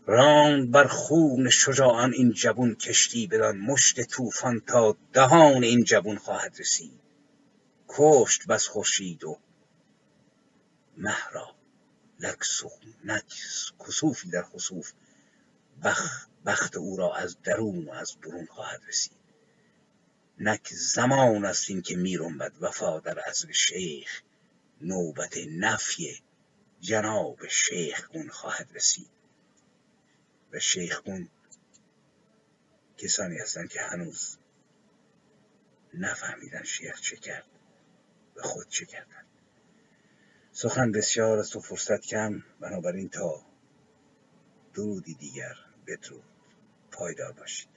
راند بر خون شجاعان این جبون کشتی بدان مشت طوفان تا دهان این جبون خواهد رسید. کشت بس خورشید و مهرا لک نک کسوفی در خسوف. بخ بخت او را از درون و از برون خواهد رسید. نک زمان است این که میرنبد وفا در عزل شیخ. نوبت نفی جناب شیخ گون خواهد رسید. و شیخ گون کسانی هستند که هنوز نفهمیدن شیخ چه کرد و خود چه کردن. سخن بسیار است و فرصت کم بنابراین تا درودی دیگر بدرود پایدار باشید.